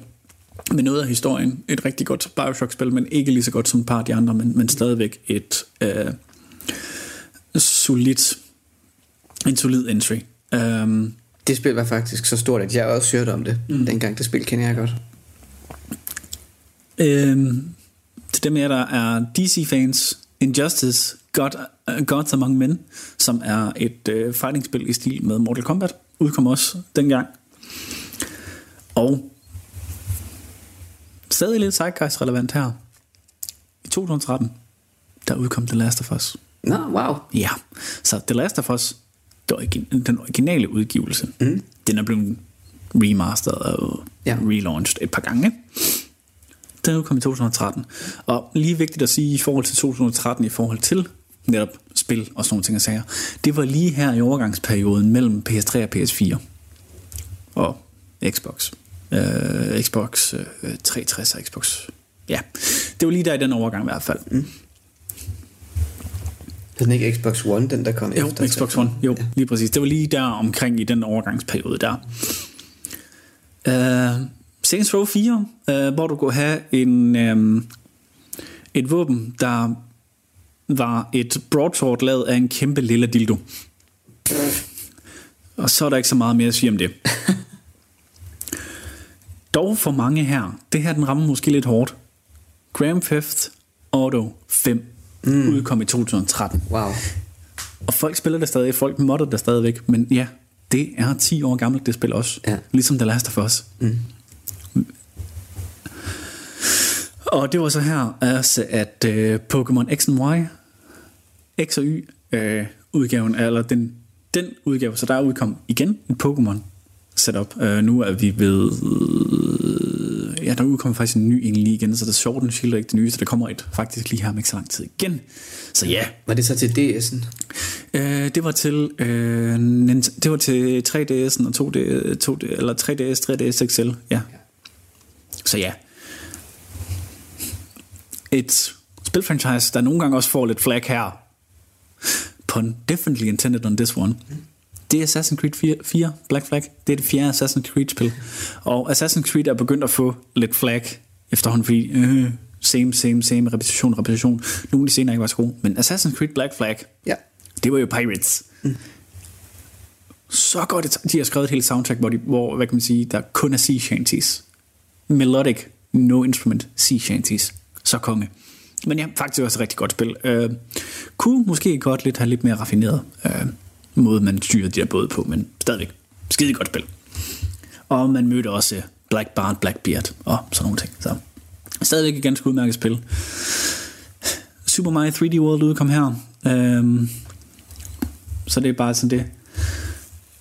med noget af historien, et rigtig godt Bioshock-spil, men ikke lige så godt som et par af de andre, men, men stadigvæk et øh, solidt en solid entry. Um, Det spil var faktisk så stort, at jeg også hørte om det. Mm. Dengang det spil kender jeg godt. um, til dem af jer, der er DC-fans, Injustice, God, uh, Gods Among Men, som er et uh, fighting-spil i stil med Mortal Kombat, udkom også dengang. Og stadig lidt zeitgeist-relevant her. I 2013, der udkom The Last of Us. Nå, wow. Ja, så The Last of Us, den originale udgivelse, mm. den er blevet remasteret og Ja. relaunched et par gange. Den udkom i 2013. Og lige vigtigt at sige i forhold til 2013, i forhold til netop spil og sådan nogle ting og sager, det var lige her i overgangsperioden mellem PS3 og PS4 og Xbox. Øh, Xbox øh, 360 og Xbox. Ja, det var lige der i den overgang i hvert fald. Mm. Hed den ikke Xbox One, den der kom Jo, efter? Xbox One. Jo, ja. lige præcis. Det var lige der omkring i den overgangsperiode der. Uh, Saints Row 4, uh, hvor du kunne have en, um, et våben, der var et broadsword lavet af en kæmpe lille dildo. Og så er der ikke så meget mere at sige om det. Dog for mange her, det her den rammer måske lidt hårdt. Grand Theft Auto 5 mm. udkom i 2013. Wow. Og folk spiller det stadig, folk modder det stadigvæk, men ja, det er 10 år gammelt, det spil også. Ja. Ligesom The Last of Us. Mm. Og det var så her, altså, at uh, Pokémon X and Y, X og Y uh, udgaven, eller den, den udgave, så der udkom igen en Pokémon setup. Uh, nu er vi ved... Ja, der udkommer faktisk en ny en lige igen, så der er Sword and Shield er ikke det nye, så der kommer et faktisk lige her om ikke så lang tid igen. Så ja, Var det så til DS'en? Øh, det var til øh, det var til 3DS'en og 2D, 2D eller 3DS, 3DS XL, ja. Så ja. et spilfranchise, der nogle gange også får lidt flag her. Pun definitely intended on this one. Det er Assassin's Creed 4, 4 Black Flag. Det er det fjerde Assassin's Creed-spil. Og Assassin's Creed er begyndt at få lidt flag efterhånden, fordi øh, same, same, same, repetition, repetition. Nogle af de senere ikke var så gode. Men Assassin's Creed Black Flag, Ja. det var jo Pirates. Mm. Så godt, et- de har skrevet et helt soundtrack, hvor, de, hvor hvad kan man sige, der kun er sea shanties. Melodic, no instrument, sea shanties. Så konge. Men ja, faktisk også et rigtig godt spil. Uh, kunne måske godt lidt have lidt mere raffineret uh, måde, man styrer de der både på, men stadigvæk skide godt spil. Og man mødte også øh, Black Bart, Blackbeard og sådan nogle ting. Så stadigvæk et ganske udmærket spil. Super Mario 3D World udkom her. Øhm, så det er bare sådan det.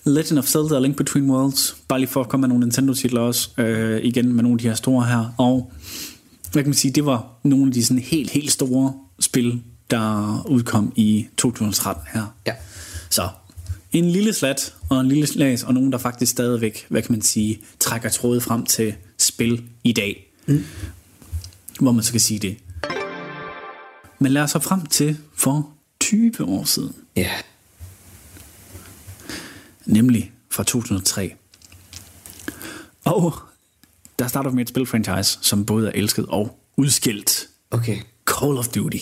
Legend of Zelda og Link Between Worlds. Bare lige for at komme med nogle Nintendo-titler også. Øh, igen med nogle af de her store her. Og hvad kan man sige, det var nogle af de sådan helt, helt store spil, der udkom i 2013 her. Ja. Så en lille slat og en lille slas, og nogen, der faktisk stadigvæk, hvad kan man sige, trækker trådet frem til spil i dag. Mm. Hvor man så kan sige det. Men lad os så frem til for 20 år siden. Ja. nemlig fra 2003. Og der starter vi med et spilfranchise, som både er elsket og udskilt. Okay. Call of Duty.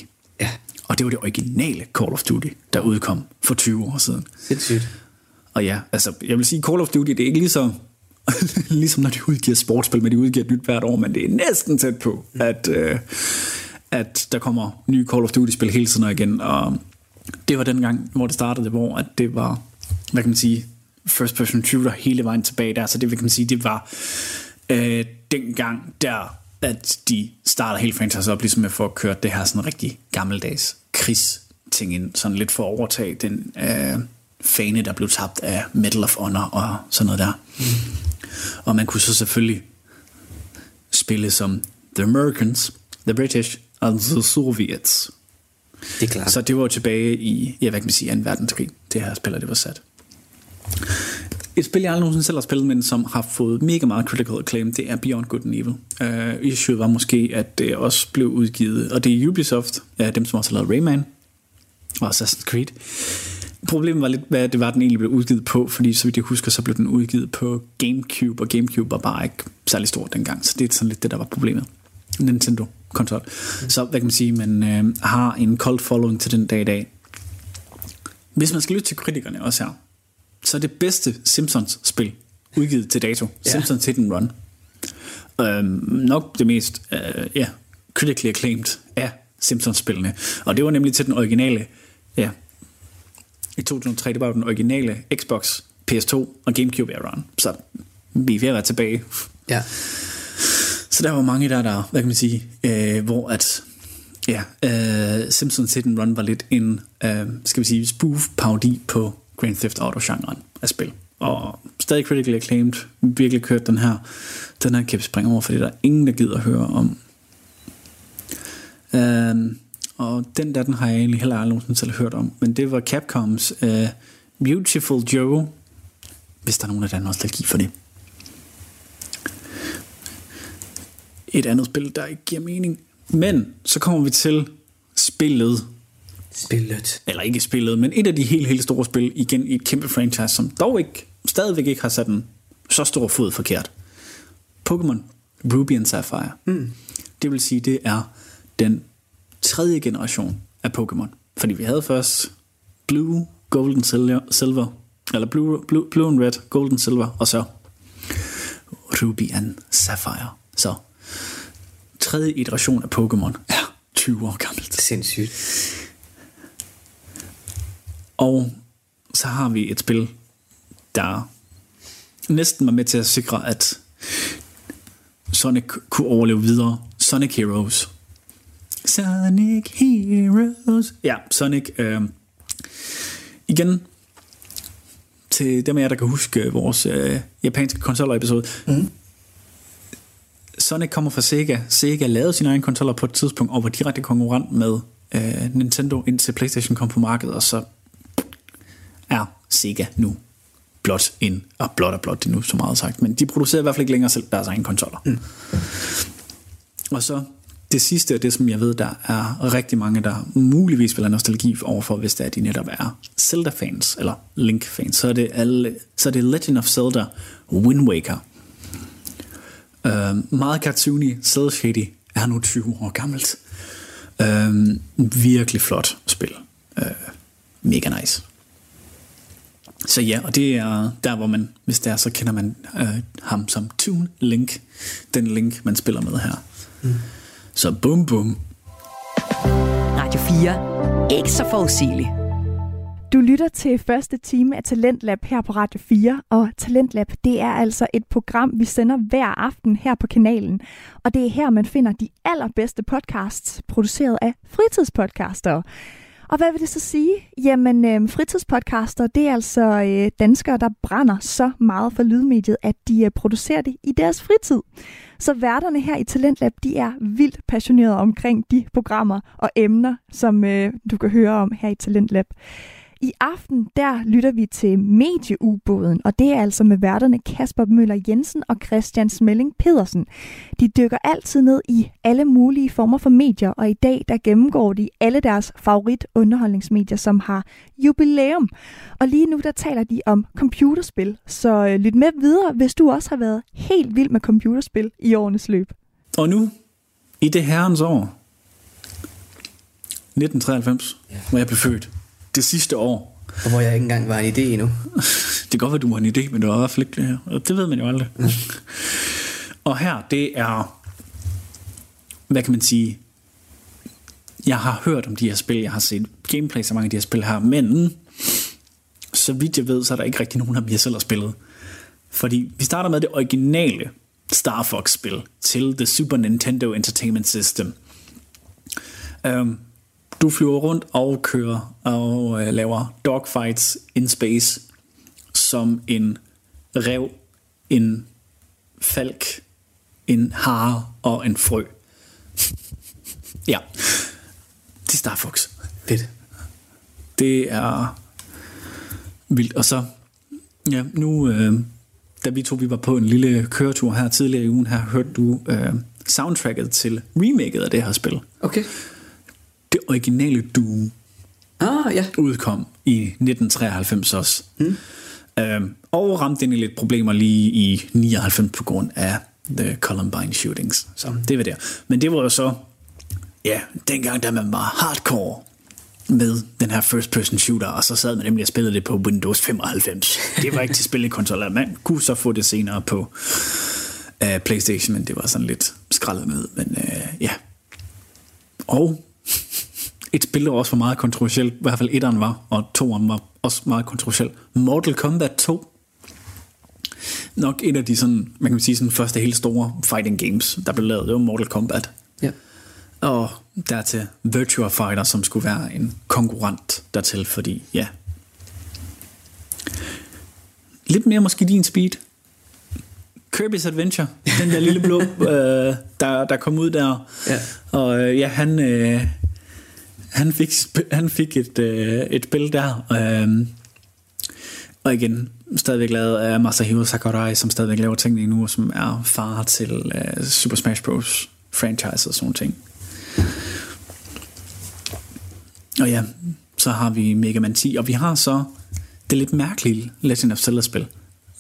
Og det var det originale Call of Duty, der udkom for 20 år siden. Sindssygt. Og ja, altså, jeg vil sige, Call of Duty, det er ikke lige så, ligesom når de udgiver sportsspil, men de udgiver et nyt hvert år, men det er næsten tæt på, at, øh, at der kommer nye Call of Duty-spil hele tiden og igen. Og det var den gang, hvor det startede, hvor at det var, hvad kan man sige, first person shooter hele vejen tilbage der, så det vil kan man sige, det var øh, den gang der, at de startede hele franchise op, ligesom med for at køre det her sådan rigtig gammeldags krigsting ind, sådan lidt for at overtage den øh, fane, der blev tabt af Medal of Honor og sådan noget der. Mm. Og man kunne så selvfølgelig spille som The Americans, The British og The Soviets. Det er klart. Så det var jo tilbage i, ja, hvad kan man sige, 2. verdenskrig, det her spil, det var sat. Et spil, jeg aldrig nogensinde selv har spillet, men som har fået mega meget critical acclaim, det er Beyond Good and Evil. Uh, issue var måske, at det også blev udgivet, og det er Ubisoft, uh, dem som også har lavet Rayman og Assassin's Creed. Problemet var lidt, hvad det var, den egentlig blev udgivet på, fordi så vidt jeg husker, så blev den udgivet på Gamecube, og Gamecube var bare ikke særlig stor dengang, så det er sådan lidt det, der var problemet. Nintendo-konsol. Mm. Så hvad kan man sige, man øh, har en cult following til den dag i dag. Hvis man skal lytte til kritikerne også her, så det bedste Simpsons-spil udgivet til dato. Ja. Simpsons Hit and Run. Øhm, nok det mest øh, ja, critically acclaimed af Simpsons-spillene. Og det var nemlig til den originale, ja, i 2003, det var den originale Xbox, PS2 og Gamecube æraen. Så vi er ved at være tilbage. Ja. Så der var mange der, der hvad kan man sige, øh, hvor at ja, øh, Simpsons Hit and Run var lidt en, øh, skal vi sige, spoof-parodi på Grand Theft Auto-genren af spil. Og stadig critically acclaimed, virkelig kørt den her, den her kan vi over, fordi der er ingen, der gider at høre om. Um, og den der, den har jeg egentlig heller aldrig nogensinde selv hørt om, men det var Capcoms uh, Beautiful Joe, hvis der er nogen af der er nostalgi for det. et andet spil, der ikke giver mening. Men så kommer vi til spillet, Spillet. eller ikke spillet, men et af de helt, helt store spil, igen i et kæmpe franchise, som dog ikke, stadigvæk ikke har sat en så stor fod forkert. Pokémon Ruby and Sapphire. Mm. Det vil sige, det er den tredje generation af Pokémon. Fordi vi havde først Blue, Golden, Silver, eller Blue, Blue, Blue and Red, Golden, Silver, og så Ruby and Sapphire. Så tredje iteration af Pokémon er 20 år gammelt. Sindssygt. Og så har vi et spil, der næsten var med til at sikre, at Sonic kunne overleve videre. Sonic Heroes. Sonic Heroes. Ja, Sonic. Øh, igen, til dem af jer, der kan huske vores øh, japanske konsoller-episode. Mm. Sonic kommer fra Sega. Sega lavede sine egne konsoller på et tidspunkt, og var direkte konkurrent med øh, Nintendo, indtil Playstation kom på markedet, og så er Sega nu blot en, og blot og blot det er nu så meget sagt, men de producerer i hvert fald ikke længere selv deres egne konsoller. Mm. Og så det sidste er det, som jeg ved, der er rigtig mange, der muligvis vil have nostalgi overfor, hvis det er, de netop er Zelda-fans, eller Link-fans, så er det, alle, så er det Legend of Zelda Wind Waker. Uh, meget cartoony, cel shady, er nu 20 år gammelt. Uh, virkelig flot spil. Uh, mega nice. Så ja, og det er der, hvor man, hvis det er, så kender man uh, ham som Toon Link. Den Link, man spiller med her. Mm. Så bum bum. Radio 4. Ikke så forudsigeligt. Du lytter til første time af Talentlab her på Radio 4, og Talentlab det er altså et program, vi sender hver aften her på kanalen. Og det er her, man finder de allerbedste podcasts, produceret af fritidspodcastere. Og hvad vil det så sige? Jamen, øh, fritidspodcaster, det er altså øh, danskere, der brænder så meget for lydmediet, at de øh, producerer det i deres fritid. Så værterne her i Talentlab, de er vildt passionerede omkring de programmer og emner, som øh, du kan høre om her i Talentlab. I aften, der lytter vi til Medieubåden, og det er altså med værterne Kasper Møller Jensen og Christian Smelling Pedersen. De dykker altid ned i alle mulige former for medier, og i dag der gennemgår de alle deres favorit underholdningsmedier, som har jubilæum. Og lige nu der taler de om computerspil, så øh, lyt med videre, hvis du også har været helt vild med computerspil i årenes løb. Og nu, i det herrens år, 1993, ja. hvor jeg blev født, det sidste år. Og hvor jeg ikke engang var en idé endnu. det kan godt være, du var en idé, men du var i hvert fald ikke det her. Og det ved man jo aldrig. Mm. og her, det er, hvad kan man sige, jeg har hørt om de her spil, jeg har set gameplay så mange af de her spil her, men så vidt jeg ved, så er der ikke rigtig nogen af dem, jeg selv har spillet. Fordi vi starter med det originale Star Fox-spil til The Super Nintendo Entertainment System. Um, du flyver rundt og kører og øh, laver dogfights in space som en rev, en falk, en hare og en frø. ja, det er Star Fox. Fedt. Det er vildt. Og så, ja, nu, øh, da vi to vi var på en lille køretur her tidligere i ugen, her hørte du øh, soundtracket til remaket af det her spil. Okay det originale Doom ah, ja. udkom i 1993 også. Mm. Øhm, og ramte ind i lidt problemer lige i 99 på grund af The Columbine shootings. Så mm. det var der. Men det var jo så, ja, dengang da man var hardcore med den her first person shooter, og så sad man nemlig og spillede det på Windows 95. Det var ikke til spillekonsoller. Man kunne så få det senere på uh, Playstation, men det var sådan lidt skrællet med. Men uh, ja. Og et spil, der også var meget kontroversielt, i hvert fald etteren var, og toeren var også meget kontroversiel. Mortal Kombat 2. Nok en af de sådan, man kan sige, sådan første helt store fighting games, der blev lavet, det var Mortal Kombat. Ja. Og dertil Virtua Fighter, som skulle være en konkurrent dertil, fordi ja. Lidt mere måske din speed. Kirby's Adventure, den der lille blå, øh, der, der kom ud der. Ja. Og øh, ja, han, øh, han fik, han fik et, øh, et spil der, øh, og igen, stadigvæk lavet af Masahiro Sakurai, som stadigvæk laver tingene nu, som er far til øh, Super Smash Bros. franchise og sådan ting. Og ja, så har vi Mega Man 10, og vi har så det lidt mærkelige Legend of Zelda-spil,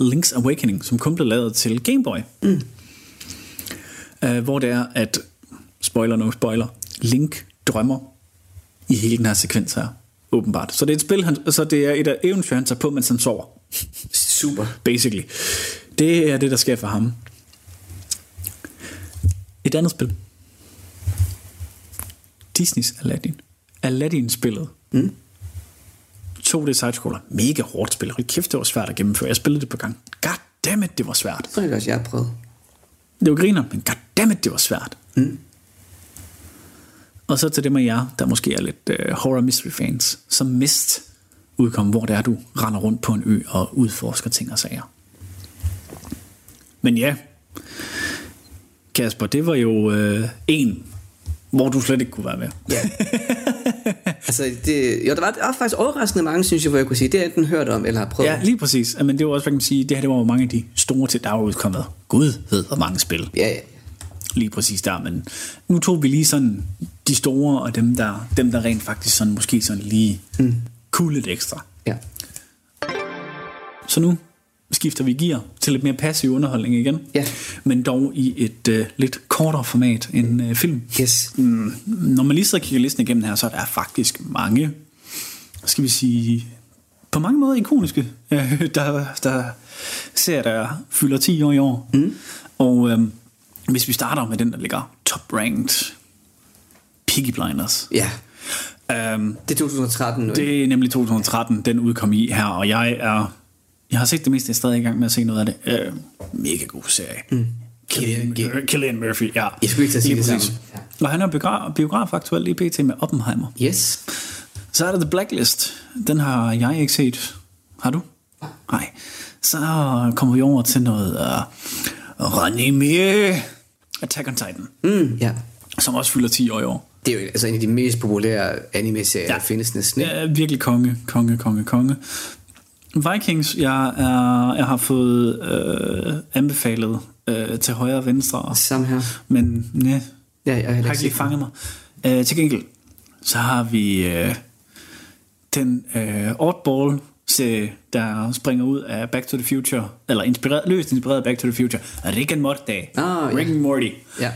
Link's Awakening, som kun blev lavet til Game Boy. Mm. Uh, hvor det er, at, spoiler no spoiler, Link drømmer i hele den her sekvens her, åbenbart. Så det er et spil, han, så det er et eventyr, han tager på, mens han sover. Super. Basically. Det er det, der sker for ham. Et andet spil. Disney's Aladdin. Aladdin-spillet. Mm. 2D sidescroller. Mega hårdt spil. Hold kæft, det var svært at gennemføre. Jeg spillede det på gang. Goddammit, det var svært. Det er også, jeg har prøvet. Det var griner, men goddammit, det var svært. Mm. Og så til dem af jer, der måske er lidt uh, horror mystery fans, som Mist udkom, hvor det er, du render rundt på en ø og udforsker ting og sager. Men ja, Kasper, det var jo uh, en, hvor du slet ikke kunne være med. Ja. altså, det, jo, der var, der var faktisk overraskende mange, synes jeg, hvor jeg kunne sige, det har enten hørt om, eller har prøvet. Ja, lige præcis. Men det var også, hvad kan man sige, det her det var mange af de store til, der var udkommet. Gud ved, hvor mange spil. Ja, ja. Lige præcis der, men nu tog vi lige sådan de store, og dem der, dem der rent faktisk sådan, måske sådan lige mm. kunne lidt ekstra. Ja. Så nu skifter vi gear til lidt mere passiv underholdning igen. Ja. Men dog i et øh, lidt kortere format end øh, film. Yes. Mm, når man lige sidder og kigger listen igennem her, så er der faktisk mange, skal vi sige, på mange måder ikoniske, øh, der, der ser, der fylder 10 år i år. Mm. Og øh, hvis vi starter med den, der ligger top-ranked, Piggy Blinders. Ja. Um, Det er 2013 nu, det er nemlig 2013, den udkom i her, og jeg er... Jeg har set det meste, jeg er stadig i gang med at se noget af det. Uh, mega god serie. Mm. Killian, Killian- Killian Murphy, ja. Jeg skulle ikke til at sige Lige det præcis. samme. Og han er biograf, biograf aktuelt i PT med Oppenheimer. Yes. Så er der The Blacklist. Den har jeg ikke set. Har du? Nej. Så kommer vi over til noget uh, Ranime Attack on Titan, Mm, ja. som også fylder 10 år i år. Det er jo altså en af de mest populære anime-serier, ja. Der findes næsten. ikke? Ja, virkelig konge, konge, konge, konge. Vikings, jeg, er, jeg har fået øh, anbefalet øh, til højre og venstre, Samme her. men nej, Ja, jeg har ikke lige fanget mig. Øh, til gengæld, så har vi øh, den øh, oddball serie, der springer ud af Back to the Future, eller inspireret, løst inspireret af Back to the Future, Rick and Morty. Ah, Rick ja. and Morty. Ja.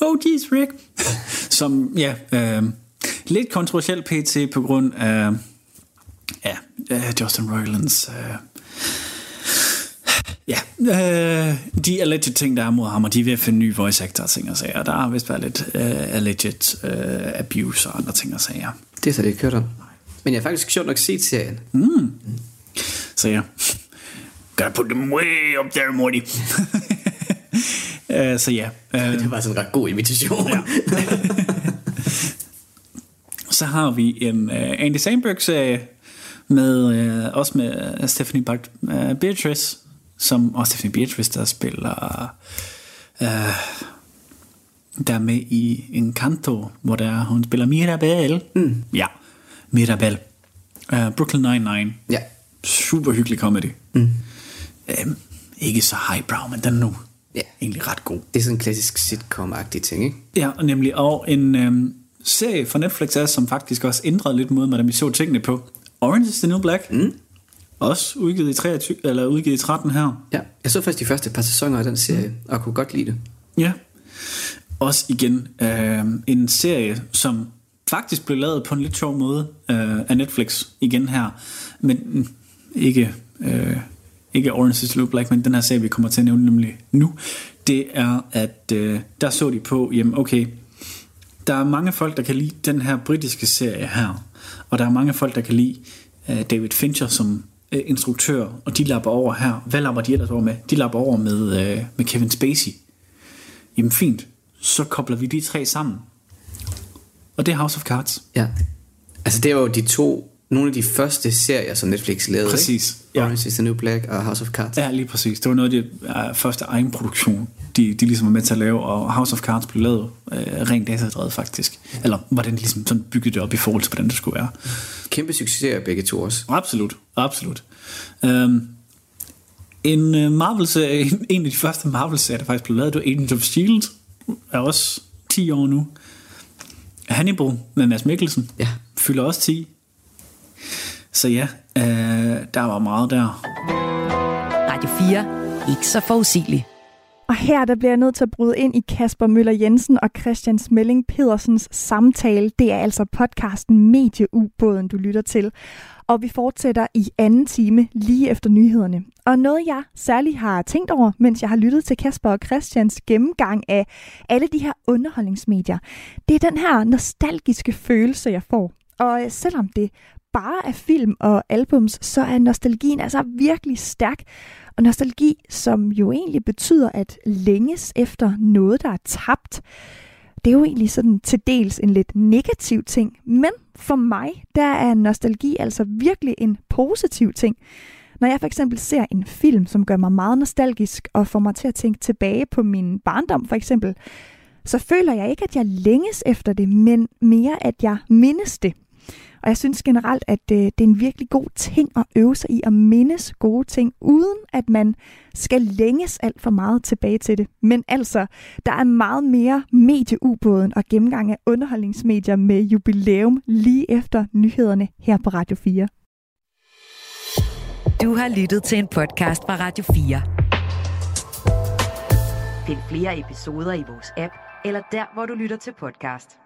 Oh, jeez, Rick. Som, ja, øh, lidt kontroversiel pt. på grund af, ja, øh, Justin Roilands, øh, ja, øh, de alleged ting, der er mod ham, og de er ved at finde nye voice actor ting og sager. Der har vist været lidt øh, alleged øh, abuse og andre ting og sager. Det er så det ikke hørt om. Men jeg har faktisk sjovt nok set serien. Så ja, gotta put them way up there, Morty. øh, så ja, øh, Det var sådan en ret god imitation. Ja. Så har vi en uh, Andy Samberg-serie, med, uh, også med uh, Stephanie Bach, uh, Beatrice, som, og Stephanie Beatrice, der spiller, uh, der er med i Encanto, hvor der, hun spiller Mirabel. Mm. Ja, Mirabel. Uh, Brooklyn Nine-Nine. ja. Super hyggelig comedy. Mm. Um, ikke så highbrow, men den er nu Ja. egentlig ret god. Det er sådan en klassisk sitcom-agtig ting, ikke? Ja, og nemlig og en øhm, serie fra Netflix er, som faktisk også ændrede lidt måden, hvordan vi så tingene på. Orange is the New Black. Mm. Også udgivet i, 23, eller udgivet i 13 her. Ja. Jeg så først de første par sæsoner af den serie, mm. og kunne godt lide det. Ja. Også igen øh, en serie, som faktisk blev lavet på en lidt sjov måde øh, af Netflix igen her. Men mm, ikke, øh, ikke Orange is the New Black, men den her serie, vi kommer til at nævne nemlig nu. Det er, at øh, der så de på, jamen okay, der er mange folk, der kan lide den her britiske serie her, og der er mange folk, der kan lide øh, David Fincher som øh, instruktør, og de lapper over her. Hvad lapper de ellers over med? De lapper over med, øh, med Kevin Spacey. Jamen fint, så kobler vi de tre sammen. Og det er House of Cards. Ja. Altså det var jo de to, nogle af de første serier, som Netflix lavede, Præcis, Ikke? ja. Orange is the New Black og House of Cards. Ja, lige præcis. Det var noget af det uh, første egen produktion, de, de ligesom var med til at lave, og House of Cards blev lavet uh, rent datadrevet faktisk. Eller hvordan de ligesom sådan byggede det op i forhold til, hvordan det skulle være. Kæmpe succeser begge to også. Absolut, absolut. Um, en uh, Marvel serie, en af de første Marvel serier, der faktisk blev lavet, det var Agents of S.H.I.E.L.D. er også 10 år nu. Hannibal med Mads Mikkelsen Ja. fylder også 10. Så ja, uh, der var meget der. Radio 4. Ikke så forudsigeligt. Og her der bliver jeg nødt til at bryde ind i Kasper Møller Jensen og Christian Smelling Pedersens samtale. Det er altså podcasten Medieubåden, du lytter til. Og vi fortsætter i anden time lige efter nyhederne. Og noget jeg særligt har tænkt over, mens jeg har lyttet til Kasper og Christians gennemgang af alle de her underholdningsmedier, det er den her nostalgiske følelse, jeg får. Og øh, selvom det bare er film og albums, så er nostalgien altså virkelig stærk. Og nostalgi, som jo egentlig betyder at længes efter noget, der er tabt, det er jo egentlig sådan til dels en lidt negativ ting. Men for mig, der er nostalgi altså virkelig en positiv ting. Når jeg for eksempel ser en film, som gør mig meget nostalgisk og får mig til at tænke tilbage på min barndom for eksempel, så føler jeg ikke, at jeg længes efter det, men mere, at jeg mindes det. Og jeg synes generelt, at øh, det er en virkelig god ting at øve sig i at mindes gode ting, uden at man skal længes alt for meget tilbage til det. Men altså, der er meget mere medieubåden og gennemgang af underholdningsmedier med jubilæum lige efter nyhederne her på Radio 4. Du har lyttet til en podcast fra Radio 4. Find flere episoder i vores app, eller der, hvor du lytter til podcast.